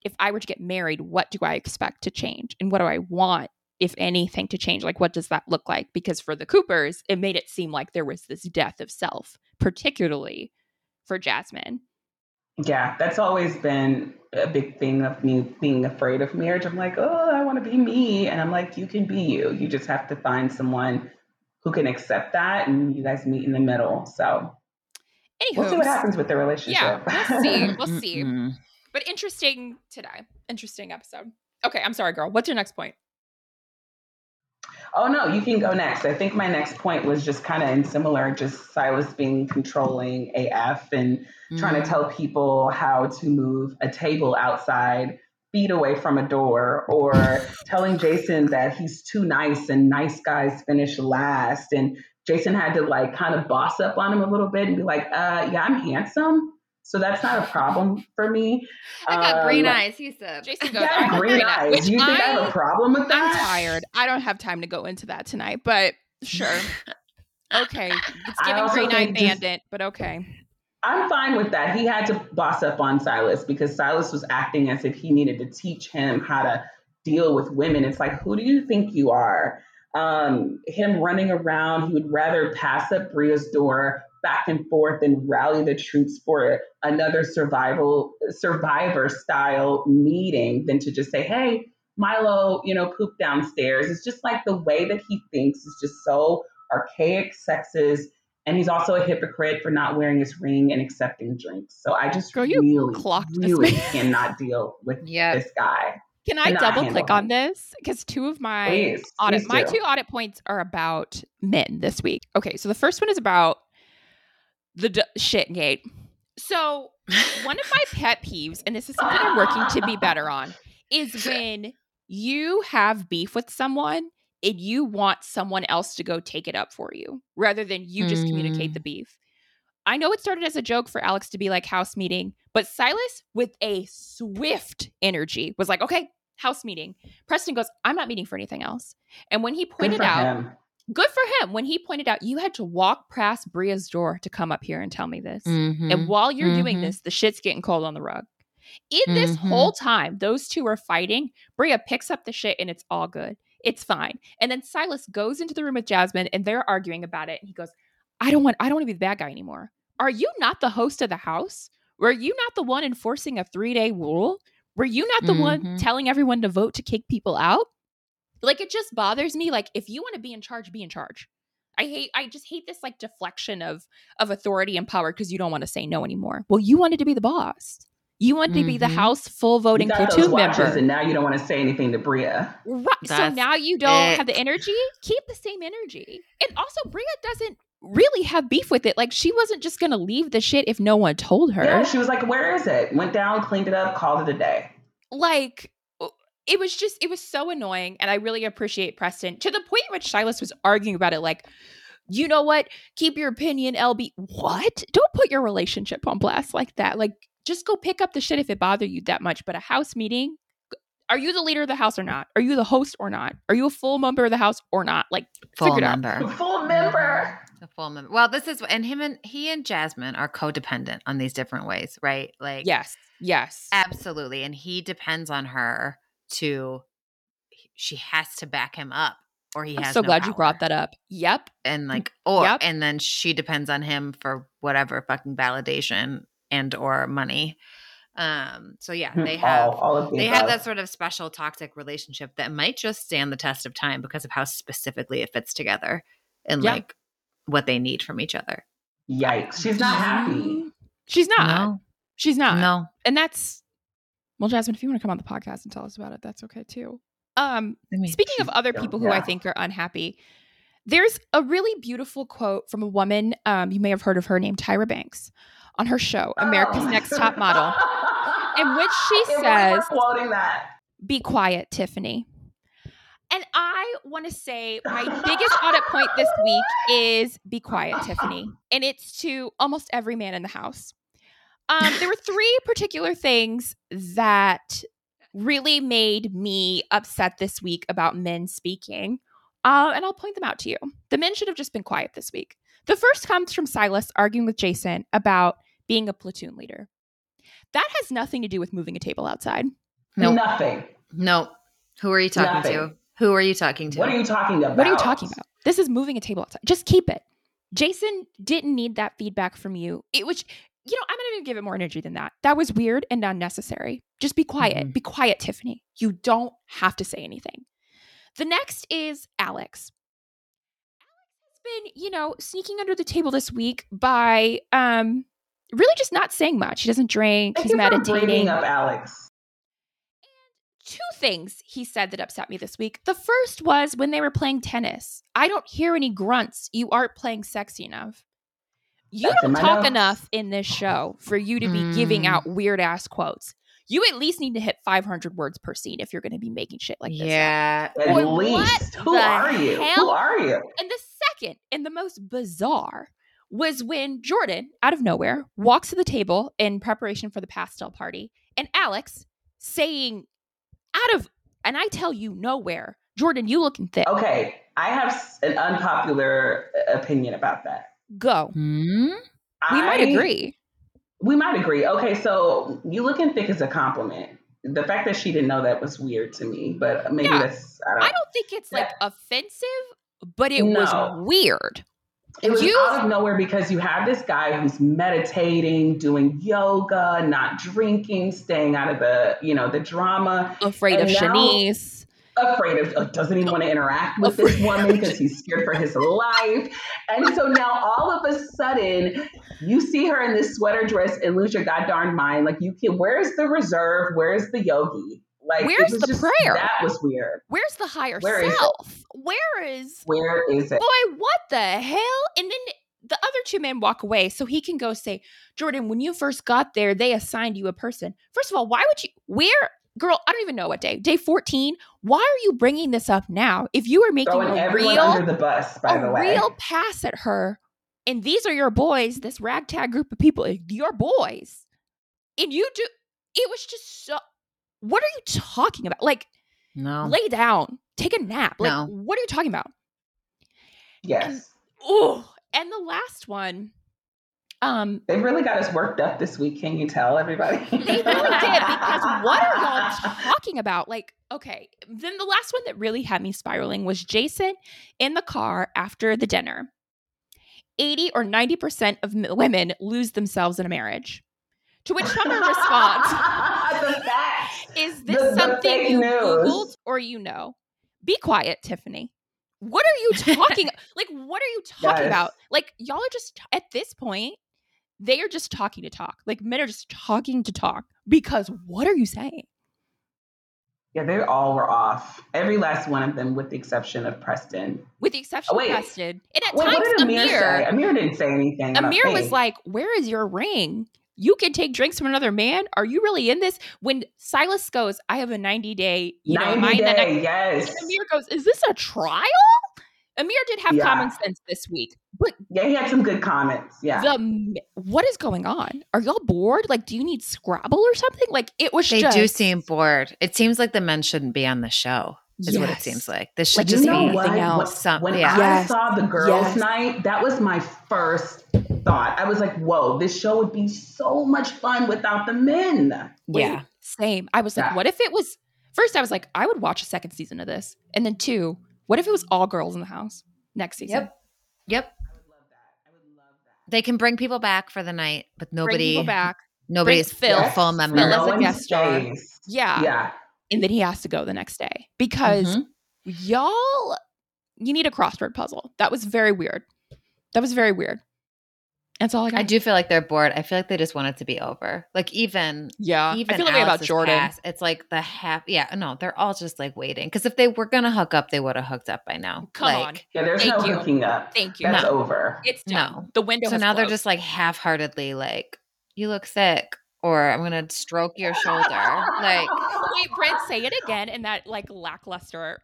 if I were to get married, what do I expect to change? And what do I want, if anything, to change? Like, what does that look like? Because for the Coopers, it made it seem like there was this death of self, particularly for Jasmine. Yeah, that's always been a big thing of me being afraid of marriage. I'm like, oh, I want to be me. And I'm like, you can be you. You just have to find someone who can accept that and you guys meet in the middle. So Anywho, we'll see what happens with the relationship. Yeah, we'll see. We'll see. But interesting today. Interesting episode. Okay, I'm sorry, girl. What's your next point? Oh no, you can go next. I think my next point was just kind of in similar, just Silas being controlling AF and trying Mm. to tell people how to move a table outside feet away from a door, or telling Jason that he's too nice and nice guys finish last. And Jason had to like kind of boss up on him a little bit and be like, uh, yeah, I'm handsome. So that's not a problem for me. I got green Um, eyes, he said. Jason goes, Yeah, "I green green eyes. which you think I, have a problem with that? I'm that? tired. I don't have time to go into that tonight, but sure. Okay. It's giving Green Eye Bandit, but okay. I'm fine with that. He had to boss up on Silas because Silas was acting as if he needed to teach him how to deal with women. It's like, who do you think you are? Um, him running around, he would rather pass up Bria's door back and forth and rally the troops for another survival survivor style meeting than to just say, hey, Milo, you know, poop downstairs. It's just like the way that he thinks is just so archaic, sexist, and he's also a hypocrite for not wearing his ring and accepting drinks. So I just Girl, really, clocked this really cannot deal with Yep. this guy. Can I double click him. on this? Because two of my Please, audit please my do. two audit points are about men this week. Okay, so the first one is about the d- shit gate. So one of my pet peeves, and this is something I'm working to be better on, is when you have beef with someone and you want someone else to go take it up for you rather than you just communicate Mm. the beef. I know it started as a joke for Alex to be like house meeting, but Silas, with a swift energy, was like, okay, house meeting. Preston goes, I'm not meeting for anything else. And when he pointed out, him. Good for him, when he pointed out, you had to walk past Bria's door to come up here and tell me this. Mhm. And while you're doing Mhm. this, the shit's getting cold on the rug. In this Mhm. whole time, those two are fighting. Bria picks up the shit and it's all good. It's fine. And then Silas goes into the room with Jasmine and they're arguing about it. And he goes, I don't want I don't want to be the bad guy anymore. Are you not the host of the house? Were you not the one enforcing a three day rule? Were you not the one Mhm. telling everyone to vote to kick people out? Like it just bothers me. Like if you want to be in charge, be in charge. I hate I just hate this like deflection of of authority and power because you don't want to say no anymore. Well, you wanted to be the boss. You wanted to be the Mhm. house full voting you got platoon watches, member. and now you don't want to say anything to Bria. Right. So now you don't it. have the energy. Keep the same energy. And also, Bria doesn't really have beef with it. Like she wasn't just gonna leave the shit if no one told her. Yeah, she was like, "Where is it?" Went down, cleaned it up, called it a day. like it was just it was so annoying and i really appreciate preston to the point in which silas was arguing about it like you know what keep your opinion lb what don't put your relationship on blast like that like just go pick up the shit if it bothered you that much but a house meeting are you the leader of the house or not are you the host or not are you a full member of the house or not like full figure it out. member. Full member. A full member. Well, this is and him and he and Jasmine are codependent on these different ways, right? Like yes yes absolutely. And he depends on her to she has to back him up or he I'm has so no glad you brought that up. Yep. and like or Yep. and then she depends on him for whatever fucking validation and or money um so yeah they have all, all the they have that sort of special toxic relationship that might just stand the test of time because of how specifically it fits together and Yeah. like what they need from each other Yikes. She's not happy. She's not. no She's not. no And that's well, Jasmine, if you want to come on the podcast and tell us about it, that's okay too. Um, I mean, speaking of other people who I think are unhappy, there's a really beautiful quote from a woman. Um, you may have heard of her named Tyra Banks on her show, America's Oh. Next Top Model, in which she If says, that. be quiet, Tiffany. And I want to say my biggest audit point this week is be quiet, Tiffany. And it's to almost every man in the house. Um, there were three particular things that really made me upset this week about men speaking. Uh, and I'll point them out to you. The men should have just been quiet this week. The first comes from Silas arguing with Jason about being a platoon leader. That has nothing to do with moving a table outside. Nope. Nothing. no who are you talking to who are you talking to What are you talking about? What are you talking about? This is moving a table outside. Just keep it. Jason didn't need that feedback from you. It was, you know, I'm going to give it more energy than that. That was weird and unnecessary. Just be quiet. Mhm. Be quiet, Tiffany. You don't have to say anything. The next is Alex. Alex has been, you know, sneaking under the table this week by um really just not saying much. He doesn't drink. Thank He's you for meditating bringing up Alex. two things he said that upset me this week. The first was when they were playing tennis. I don't hear any grunts. You aren't playing sexy enough. You That's don't talk notes. enough in this show for you to be giving Mm. out weird ass quotes. You at least need to hit 500 words per scene if you're going to be making shit like this. up. yeah At Boy, least. Who are you? Who are you? And the second and the most bizarre was when Jordan, out of nowhere, walks to the table in preparation for the pastel party, and Alex saying, out of, and I tell you nowhere, Jordan, you looking thick. Okay, I have an unpopular uh, opinion about that. Go. Hmm? We might agree. We might agree. Okay, so you looking thick is a compliment. The fact that she didn't know that was weird to me, but maybe Yeah. that's I don't. I don't think it's like offensive, but it No. was weird. it was you- out of nowhere because you have this guy who's meditating, doing yoga, not drinking, staying out of the you know the drama, Afraid of And now- Shanice. Afraid of uh, doesn't even want to interact with this woman because he's scared for his life. And so now all of a sudden you see her in this sweater dress and lose your goddamn mind. Like you can where's the reserve? Where's the yogi? Like Where's the just- prayer? That was weird. Where's the higher Where is self? Where is Where is it? boy, what the hell? And then the other two men walk away so he can go say, Jordan, when you first got there, they assigned you a person. First of all, why would you, where, girl, I don't even know what day, day 14. Why are you bringing this up now? If you were making Throwing a everyone real, under the bus, by the way. real pass at her, and these are your boys, this ragtag group of people, eh, your boys, and you do, it was just so, what are you talking about? Like, no lay down, take a nap. Like, No. what are you talking about? yes. Oh, and the last one, um, They really got us worked up this week. Can you tell everybody? they really did because what are y'all talking about? Like, okay, then the last one that really had me spiraling was Jason in the car after the dinner. 80 or 90% of m- women lose themselves in a marriage. To which Summer responds. Is this The- something you news. Googled or you know? Be quiet, Tiffany. What are you talking like what are you talking Yes. about? Like y'all are just at this point they are just talking to talk. Like men are just talking to talk because what are you saying? Yeah, they all were off. Every last one of them, with the exception of Preston. With the exception Oh, of. Preston. And at Wait, what times did Amir, say? Amir Amir didn't say anything. Amir was like, Where is your ring? You can take drinks from another man. Are you really in this? When Silas goes, I have a 90 day, you know, 90 mind that I- day, yes. Amir goes, Is this a trial? Amir did have Yeah. common sense this week, but Yeah, he had some good comments. Yeah. the what is going on? Are y'all bored? Like, do you need Scrabble or something? Like, it was They just, do seem bored. It seems like the men shouldn't be on the show. Is what it seems like. This Like, should just just be something nothing When- else. Some- when yeah. I Yes. saw the girls' Yes. night, that was my first thought. I was like, "Whoa, this show would be so much fun without the men." Wait, yeah. same. I was like, Yeah. what if it was? First, I was like, I would watch a second season of this, and then two, What if it was all girls in the house next season? Yep. Yep. I would love that. I would love that. They can bring people back for the night, but Bring nobody people back. nobody's Phil. a full Yes, member. Phil no as a guest star. Yeah. Yeah. And then he has to go the next day because Mhm. y'all, you need a crossword puzzle. That was very weird. That was very weird. That's all I got. I do feel like they're bored. I feel like they just want it to be over. Like even Yeah. even I feel that way about Jordan. pass, it's like the half. Yeah, no, they're all just like waiting. Because if they were gonna hook up, they would have hooked up by now. Come like, on. Yeah, there's Thank no you. hooking up. Thank you. That's No. over. It's done. No. The window So has now they're just like half-heartedly like, "You look sick," or "I'm gonna stroke your shoulder." like, Wait, Brent, say it again in that like lackluster.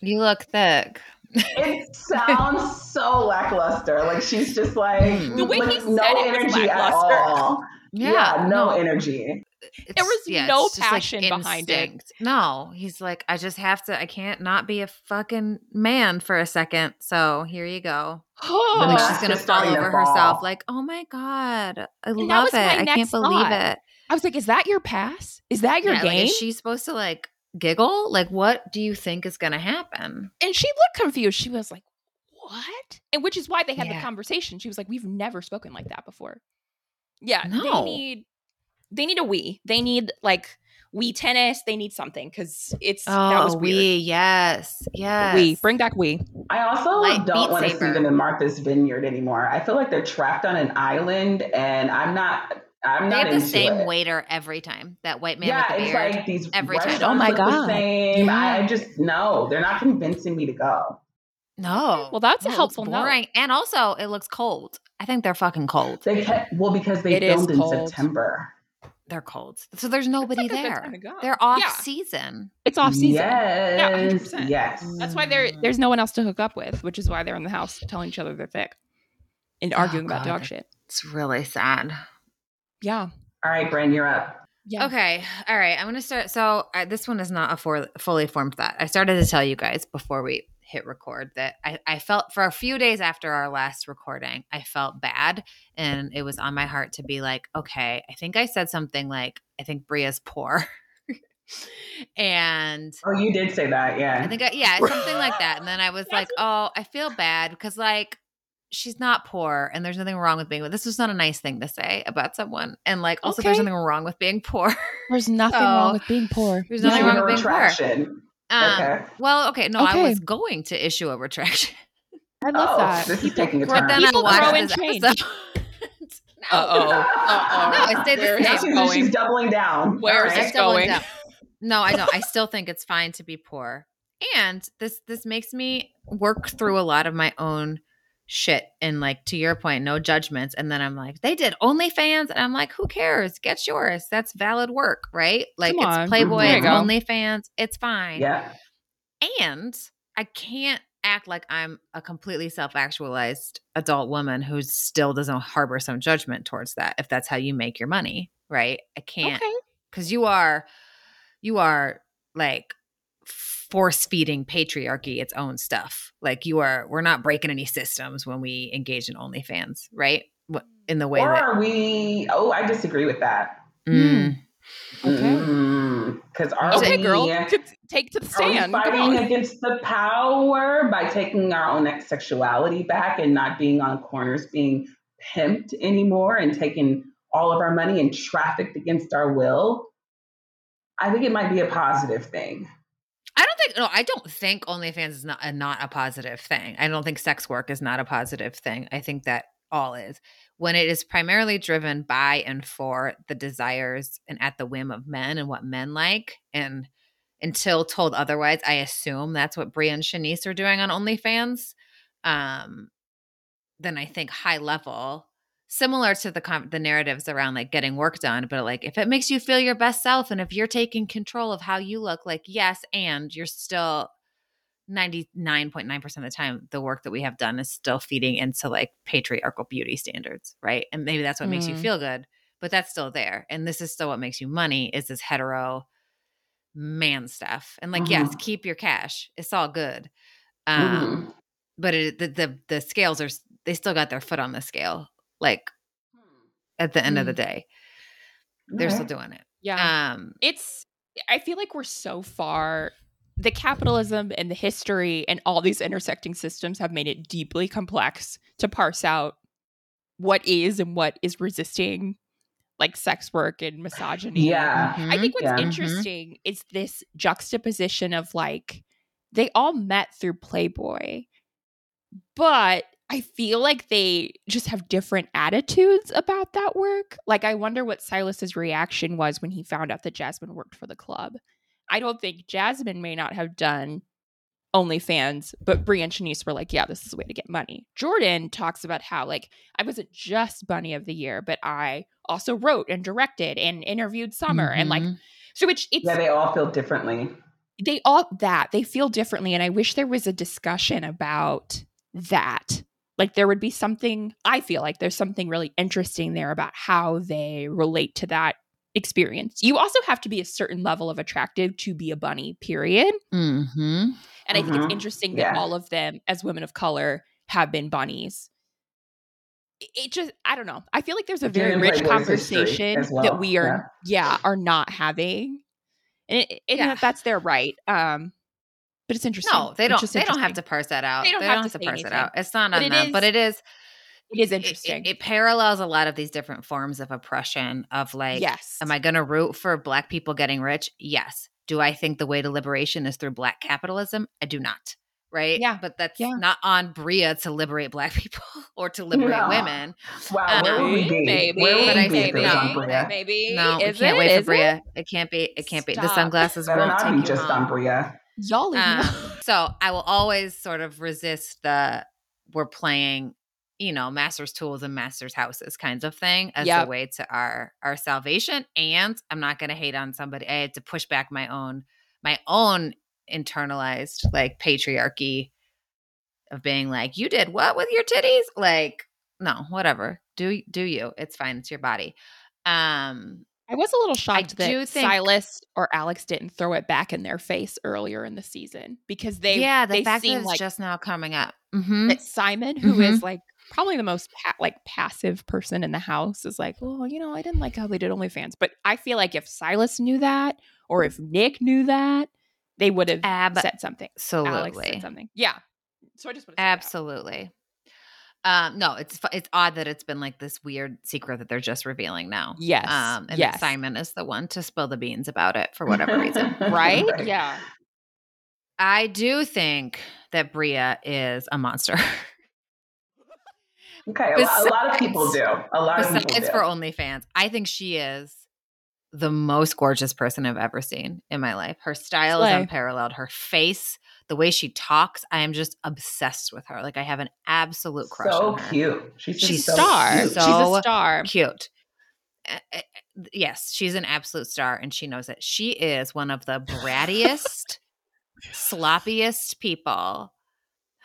"You look thick." It sounds so lackluster. Like she's just like hmm. The way with he said no it was energy at all. Yeah, no, energy. It's- was yeah, no it's just, like, passion behind it. No, he's like, I just have to. I can't not be a fucking man for a second. So here you go. Oh, like she's gonna is fall over fall. herself. Like, oh my god, I that love it. I can't next believe it. I was like, is that your pass? Is that your Yeah, like, game? is she supposed to like giggle? Like, what do you think is gonna happen? and she looked confused. She was like, what? And which is why they had Yeah. the conversation. She was like, we've never spoken like that before. Yeah. They need they need a Wii. They need like Wii tennis. They need something because it's that was Oh, weird. we yes, yes. We bring back Wii. I also Light don't want to see them in Martha's Vineyard anymore. I feel like they're trapped on an island, and I'm not. I'm They not have the into same it. waiter every time. That white man yeah, with the it's beard. like these every time. Oh my look the God. same. Yeah. I just no, they're not convincing me to go. no. Well, that's a No, it looks helpful note. boring. And also, it looks cold. I think they're fucking cold. They kept, well because they It is filmed in. September. They're cold. So there's nobody like there. time to go. They're off Yeah. season. It's off season. Yes, 100%. yes. That's why there there's no one else to hook up with, which is why they're in the house telling each other they're thick and Oh, arguing about God. dog shit. It's really sad. Yeah. All right, Bren, you're up. Yeah. Okay. All right. I'm going to start. So, uh, this one is not a for, fully formed thought. I started to tell you guys before we hit record that I, I felt for a few days after our last recording, I felt bad. And it was on my heart to be like, okay, I think I said something like, I think Bria's poor. and Oh, you did say that, yeah. I think, I, yeah, something like that. And then I was like, oh, I feel bad because, like, she's not poor and there's nothing wrong with being, this was not a nice thing to say about someone. And, like, also, there's nothing wrong with being poor. There's nothing So, wrong with being poor. There's nothing need wrong with being poor. retraction. Um, Okay. Well, okay, no, I was going to issue a retraction, I love Oh, that. this is taking a but then People grow watched and this episode. no, Uh-oh. Uh-oh. No, it stayed the Where is same. She's, going? she's doubling down. where is All is this going? down. No, I don't. I still think it's fine to be poor, and this this makes me work through a lot of my own shit. And like to your point, no judgments. And then I'm like, they did OnlyFans, and I'm like, who cares? Get yours. That's valid work, right? Like Come on. it's Playboy, There you it's go. OnlyFans, it's fine. Yeah. And I can't act like I'm a completely self actualized adult woman who still doesn't harbor some judgment towards that if that's how you make your money, right? I can't Okay. because you are, you are like force feeding patriarchy its own stuff. Like you are, we're not breaking any systems when we engage in OnlyFans, right? In the way or that. are we? Oh, I disagree with that. Mm. Okay. Because are Okay, we? girl. Could take to the Are we stand. Come fighting against the power by taking our own sexuality back and not being on corners being pimped anymore and taking all of our money and trafficked against our will? I think it might be a positive thing. No, I don't think OnlyFans is not a, not a positive thing. I don't think sex work is not a positive thing. I think that all is when it is primarily driven by and for the desires and at the whim of men and what men like. And until told otherwise, I assume that's what Bria and Shanice are doing on OnlyFans. Um, then I think high level, similar to the com- the narratives around like getting work done, but like if it makes you feel your best self and if you're taking control of how you look, like yes, and you're still 99.9% of the time the work that we have done is still feeding into like patriarchal beauty standards, right? And maybe that's what makes you Mm. feel good, but that's still there. And this is still what makes you money is this hetero man stuff. And like yes, Mhm. keep your cash. It's all good. Um Mhm. but it, the, the the scales are they still got their foot on the scale like at the end of the day they're still doing it Yeah. um it's I feel like we're so far the capitalism and the history and all these intersecting systems have made it deeply complex to parse out what is and what is resisting like sex work and misogyny. Yeah. I think what's Yeah. Mhm. interesting is this juxtaposition of like they all met through Playboy, but I feel like they just have different attitudes about that work. Like I wonder what Silas's reaction was when he found out that Jasmine worked for the club. I don't think Jasmine may not have done OnlyFans, but Brie and Shanice were like, yeah, this is a way to get money. Jordan talks about how, like, I wasn't just Bunny of the Year, but I also wrote and directed and interviewed Summer. And like, Mhm. so it's, it's, Yeah, they all feel differently. they all that they feel differently and i wish there was a discussion about that like there would be something i feel like there's something really interesting there about how they relate to that experience you also have to be a certain level of attractive to be a bunny period Mhm. and i think it's Mhm. interesting that Yeah. all of them as women of color have been bunnies it- it just i don't know i feel like there's a very rich conversation well, that we are yeah are not having and, it, and Yeah. that's their right um but it's interesting No, they don't. They don't have to parse that out. They don't have to say parse it out. It's not But on it them, but it is. it is it- interesting It, it parallels a lot of these different forms of oppression. Of like, yes am I going to root for Black people getting rich? Yes. Do I think the way to liberation is through Black capitalism? I do not. Right. Yeah. But that's Yeah. not on Bria to liberate Black people or to liberate No. women. Wow, where would we um, be? maybe where would we I be if say it was on maybe. Bria? maybe No, we is can't it? wait Is for it? Bria. It? can't be. It can't be. The sunglasses Better won't not take be you just home. on Bria. Y'all leave Um, so I will always sort of resist the we're playing, you know, masters tools and masters houses kinds of thing as Yep. a way to our our salvation. And I'm not gonna hate on somebody. I had to push back my own my own internalized like patriarchy of being like, you did what with your titties? Like, no, whatever. Do do you. It's fine. It's your body. Um I was a little shocked that think- Silas or Alex didn't throw it back in their face earlier in the season because they yeah, the they fact that seem like just now coming up. Mhm. that Simon, who is Mhm. like probably the most pa- like passive person in the house, is like, well, you know, I didn't like how they did OnlyFans, but I feel like if Silas knew that or if Nick knew that, they would have said something. Alex Absolutely. said something. Yeah. So I just want to say that. Absolutely. Um, no, it's it's odd that it's been like this weird secret that they're just revealing now. Yes. Um, and yes. Simon is the one to spill the beans about it for whatever reason. Right? Yeah. I do think that Bria is a monster. Okay, a, lot, a lot of people do. A lot of people It's do. for OnlyFans, I think she is the most gorgeous person I've ever seen in my life. Her style Slay. is unparalleled. Her face, the way she talks, I am just obsessed with her. Like I have an absolute crush so on her. cute. She's, She's so a star. cute. She's a star. cute. Yes, she's an absolute star and she knows it. She is one of the brattiest, sloppiest people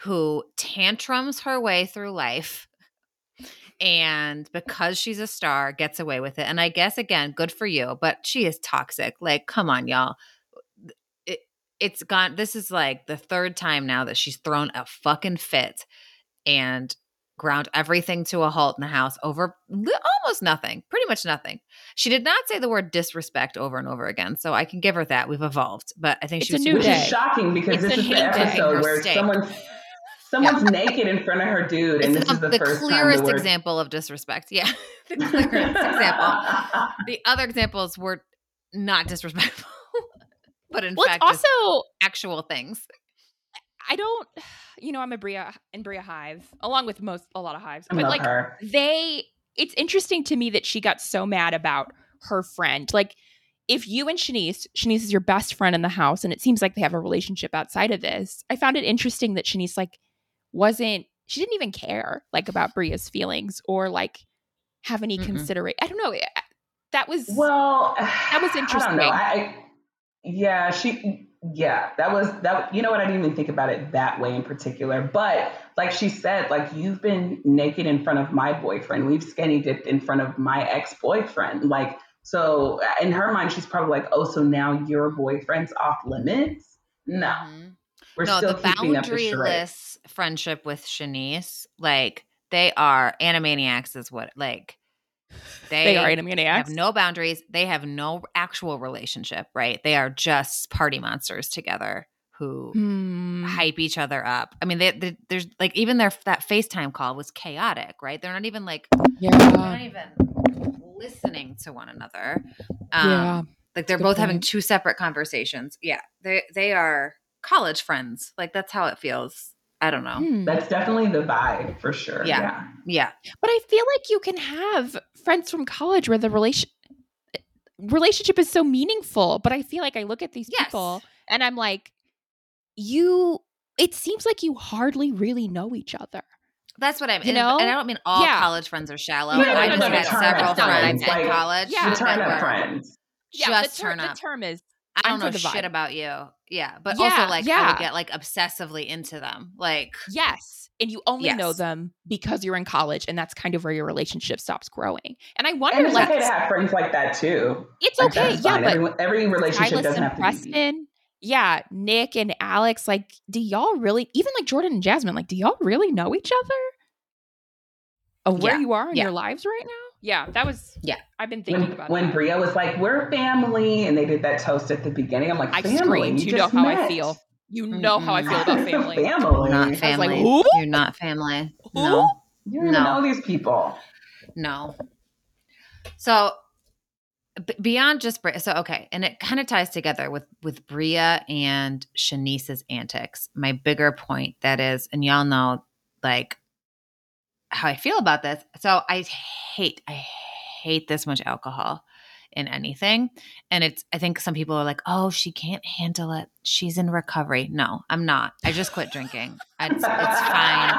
who tantrums her way through life. And because she's a star, gets away with it. And I guess, again, good for you, but she is toxic. Like, come on, y'all. It, it's gone. This is like the third time now that she's thrown a fucking fit and ground everything to a halt in the house over li- almost nothing, pretty much nothing. She did not say the word disrespect over and over again, so I can give her that. We've evolved, but I think It's she was a new Which day. is shocking because It's this a is the episode where steak. Someone's someone's naked in front of her dude, and It's this is the, the, the first clearest time the word- example of disrespect. Yeah, the clearest example. The other examples were not disrespectful, but in Well, fact, also actual things. I don't, you know, I'm a Bria in Bria Hive, along with most a lot of hives, I but love like her. they, it's interesting to me that she got so mad about her friend. Like, if you and Shanice, Shanice is your best friend in the house, and it seems like they have a relationship outside of this. I found it interesting that Shanice like wasn't, she didn't even care like about Bria's feelings or like have any Mm-mm. considerate. I don't know. eh, That was Well, That was interesting. I don't know. I, yeah, she yeah, that was that. You know what? I didn't even think about it that way in particular. But like she said, like you've been naked in front of my boyfriend. We've skinny dipped in front of my ex boyfriend. Like so, in her mind, she's probably like, oh, so now your boyfriend's off limits? No, Mhm. We're no, the up the boundaryless friendship with Shanice, like they are animaniacs, is what like they, they are have animaniacs. no boundaries. They have no actual relationship, right? They are just party monsters together who Hmm. hype each other up. I mean, they, they, there's like even their that FaceTime call was chaotic, right? They're not even like yeah, they're not even listening to one another. Um, Yeah. like they're Good both having two separate conversations. Yeah, they they are college friends. Like that's how it feels. I don't know. Hmm. That's definitely the vibe for sure. Yeah. Yeah. Yeah, But I feel like you can have friends from college where the relation relationship is so meaningful. But I feel like I look at these Yes. people and I'm like, you. It seems like you hardly really know each other. that's what I mean. You And- know? and I don't mean all Yeah. college friends are shallow. Yeah, I like just the had several friends friends, in like college. Yeah. The turn up were- friends. Yeah, Just the, ter- turn the up. term is I don't know shit about you. Yeah, but Yeah, also like I would get like obsessively into them. Like yes, and you only know them because you're in college, and that's kind of where your relationship stops growing. And I wonder, And it's like, okay to have friends like that too. it's Like, okay, yeah, fine. but Everyone- every relationship Silas doesn't and have to be. Yeah, Nick and Alex, like, do y'all really, even like Jordan and Jasmine, like, do y'all really know each other? Of where Yeah, you are in yeah. your lives right now? Yeah, that was. Yeah. I've been thinking When, about when that. Bria was like, "We're family," and they did that toast at the beginning, I'm like, I "Family? screamed. You, know just how I feel. You know how I feel about family. family. not I was like, family. who? You're not family. Who? No. You don't even No. know these people. No. So b- beyond just Bria, so okay, and it kind of ties together with with Bria and Shanice's antics. My bigger point that is, and y'all know, like how I feel about this. So I hate, I hate this much alcohol in anything, and it's. I think some people are like, "Oh, she can't handle it. She's in recovery." No, I'm not. I just quit drinking. It's, it's fine.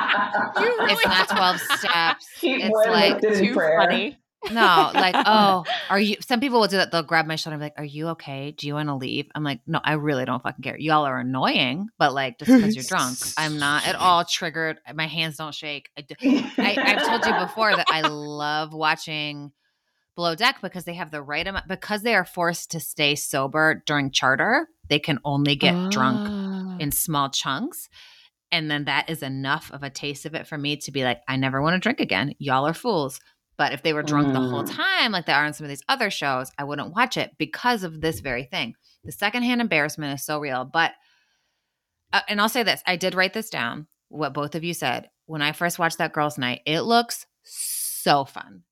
Really It's not twelve steps. Keep It's like too prayer. funny. No, like, oh, are you? Some people will do that. They'll grab my shoulder and be like, "Are you okay? Do you want to leave?" I'm like, "No, I really don't fucking care. Y'all are annoying, but like, just because you're drunk, I'm not at all triggered. My hands don't shake. I've told you before that I love watching Below Deck because they have the right amount. Because they are forced to stay sober during charter, they can only get drunk Ah. in small chunks. And then that is enough of a taste of it for me to be like, I never want to drink again. Y'all are fools. But if they were drunk the whole Mm. time, like they are on some of these other shows, I wouldn't watch it because of this very thing. The secondhand embarrassment is so real. But, uh, and I'll say this I did write this down, what both of you said. When I first watched that girls' night, it looks so fun.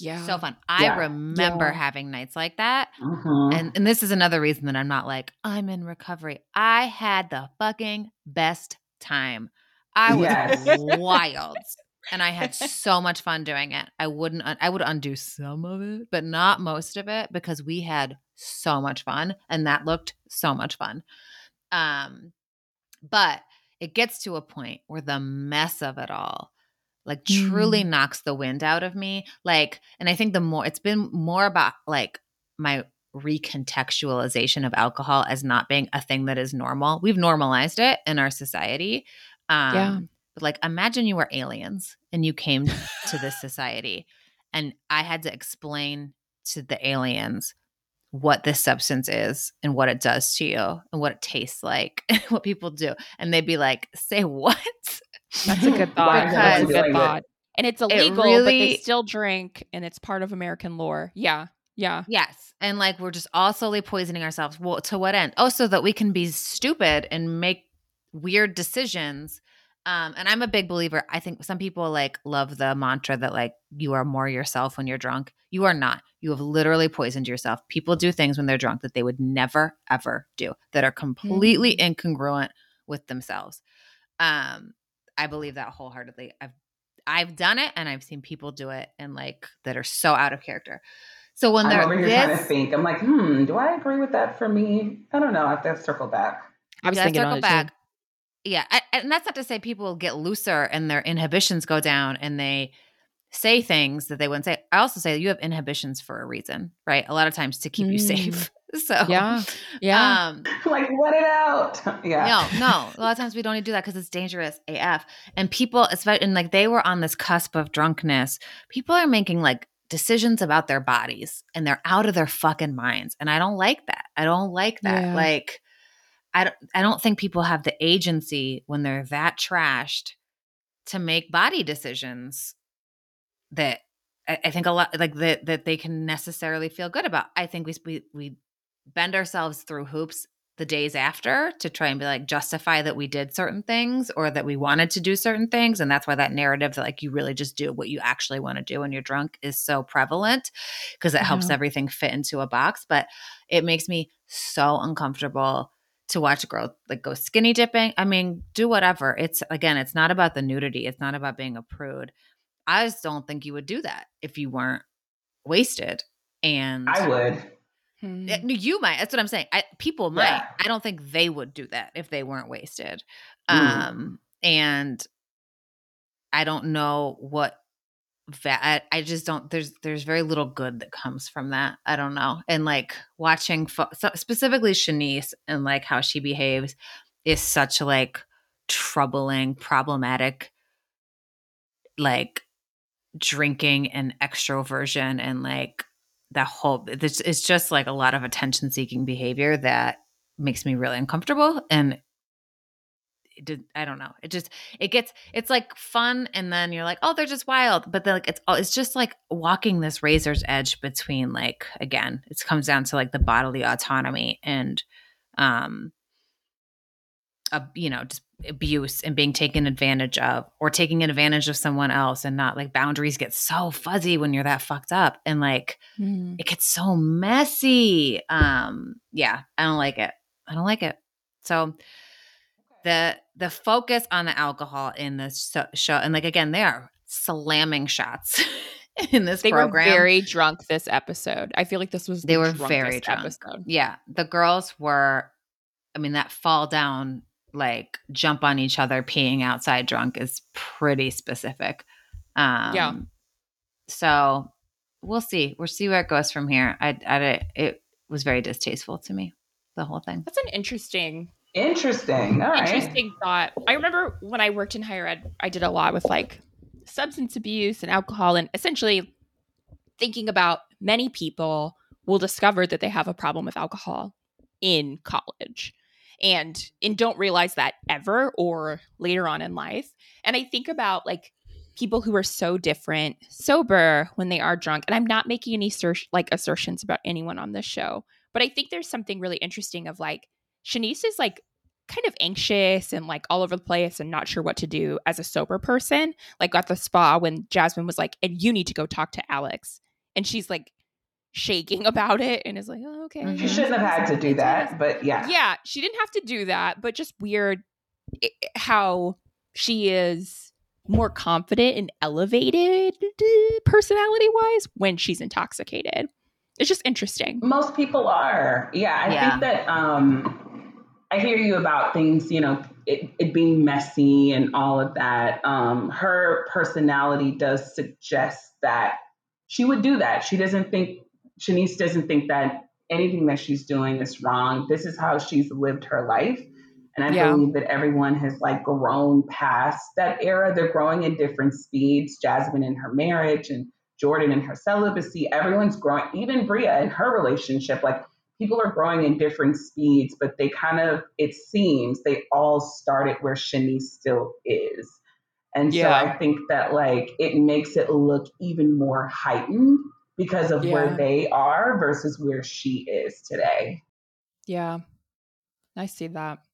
Yeah. So fun. I Yeah. remember Yeah. having nights like that. Mhm. And and this is another reason that I'm not like I'm in recovery. I had the fucking best time. I was Yes. wild. And I had so much fun doing it. I wouldn't un- I would undo some of it, but not most of it because we had so much fun and that looked so much fun. Um but it gets to a point where the mess of it all like truly knocks the wind out of me. Like, and I think the more it's been more about like my recontextualization of alcohol as not being a thing that is normal. We've normalized it in our society. Um, Yeah. But like, imagine you were aliens and you came to this society, and I had to explain to the aliens what this substance is and what it does to you and what it tastes like and what people do. And they'd be like, say what? That's a good thought. Why That's a good thought. And it's illegal, but they still drink, and it's part of American lore. Yeah. Yeah. Yes. And like we're just all slowly poisoning ourselves. Well, to what end? Oh, so that we can be stupid and make weird decisions. Um, and I'm a big believer. I think some people like love the mantra that like you are more yourself when you're drunk. You are not. You have literally poisoned yourself. People do things when they're drunk that they would never ever do that are completely incongruent with themselves. Um, I believe that wholeheartedly. I've I've done it and I've seen people do it and like that are so out of character. So when I'm they're over here trying to this, think. I'm like, hmm, do I agree with that for me? I don't know. I have to circle back. I was Yeah, thinking circle on it back. too. Yeah, I, and that's not to say people get looser and their inhibitions go down and they say things that they wouldn't say. I also say you have inhibitions for a reason, right? A lot of times to keep you Mm. safe. So Yeah. Yeah. um, like, let it out. Yeah. no, no. A lot of times we don't need to do that because it's dangerous AF. And people, especially, and like they were on this cusp of drunkenness. People are making like decisions about their bodies and they're out of their fucking minds. And I don't like that. I don't like that. Yeah. Like, I don't, I don't think people have the agency when they're that trashed to make body decisions that I, I think a lot like that that they can necessarily feel good about. I think we we we bend ourselves through hoops the days after to try and be like justify that we did certain things or that we wanted to do certain things and that's why that narrative that like you really just do what you actually want to do when you're drunk is so prevalent because it helps Yeah. everything fit into a box but it makes me so uncomfortable to watch a girl like go skinny dipping i mean do whatever it's again it's not about the nudity it's not about being a prude i just don't think you would do that if you weren't wasted and I would. Hmm. yeah, no, You might. That's what I'm saying. I, people might. Yeah. I don't think they would do that if they weren't wasted. Mm. Um, and I don't know what. Va- I, just don't. There's there's very little good that comes from that. I don't know. And like watching fo- so specifically Shanice and like how she behaves is such like troubling, problematic, like drinking and extroversion and like that whole it's, it's just like a lot of attention seeking behavior that makes me really uncomfortable and did, I don't know. It just it gets it's like fun and then you're like, "Oh, they're just wild." But then like it's all it's just like walking this razor's edge between like again, it comes down to like the bodily autonomy and um uh, you know, just abuse and being taken advantage of or taking advantage of someone else and not like boundaries get so fuzzy when you're that fucked up and like Hmm. it gets so messy. Um, yeah, I don't like it. I don't like it. So the the focus on the alcohol in this show, and like again, they are slamming shots in this They program. were very drunk this episode. I feel like this was They the were very drunk. episode. yeah, the girls were. I mean, that fall down, like jump on each other, peeing outside drunk is pretty specific. Um, Yeah. So we'll see. We'll see where it goes from here. I, I, it was very distasteful to me, the whole thing. That's an interesting Interesting. Interesting thought. I remember when I worked in higher ed, I did a lot with like substance abuse and alcohol, and essentially thinking about many people will discover that they have a problem with alcohol in college and and don't realize that ever or later on in life. And I think about like people who are so different sober when they are drunk and i'm not making any asser- like assertions about anyone on this show but i think there's something really interesting of like shanice is like kind of anxious and like all over the place and not sure what to do as a sober person like at the spa when jasmine was like and you need to go talk to alex and she's like shaking about it and is like oh, okay Mhm. She shouldn't have had to do that, but yeah. yeah, she didn't have to do that, but just weird how she is more confident and elevated personality wise when she's intoxicated. It's just interesting. Most people are. Yeah, I Yeah. think that um I hear you about things, you know, it, it being messy and all of that. Um, her personality does suggest that she would do that. She doesn't think Shanice doesn't think that anything that she's doing is wrong. This is how she's lived her life. And I Yeah. believe that everyone has like grown past that era. They're growing at different speeds. Jasmine in her marriage and Jordan in her celibacy. Everyone's growing, even Bria in her relationship. Like people are growing in different speeds, but they kind of, it seems, they all started where Shanice still is. And so I think that like it makes it look even more heightened because of Yeah. where they are versus where she is today. Yeah. I see that.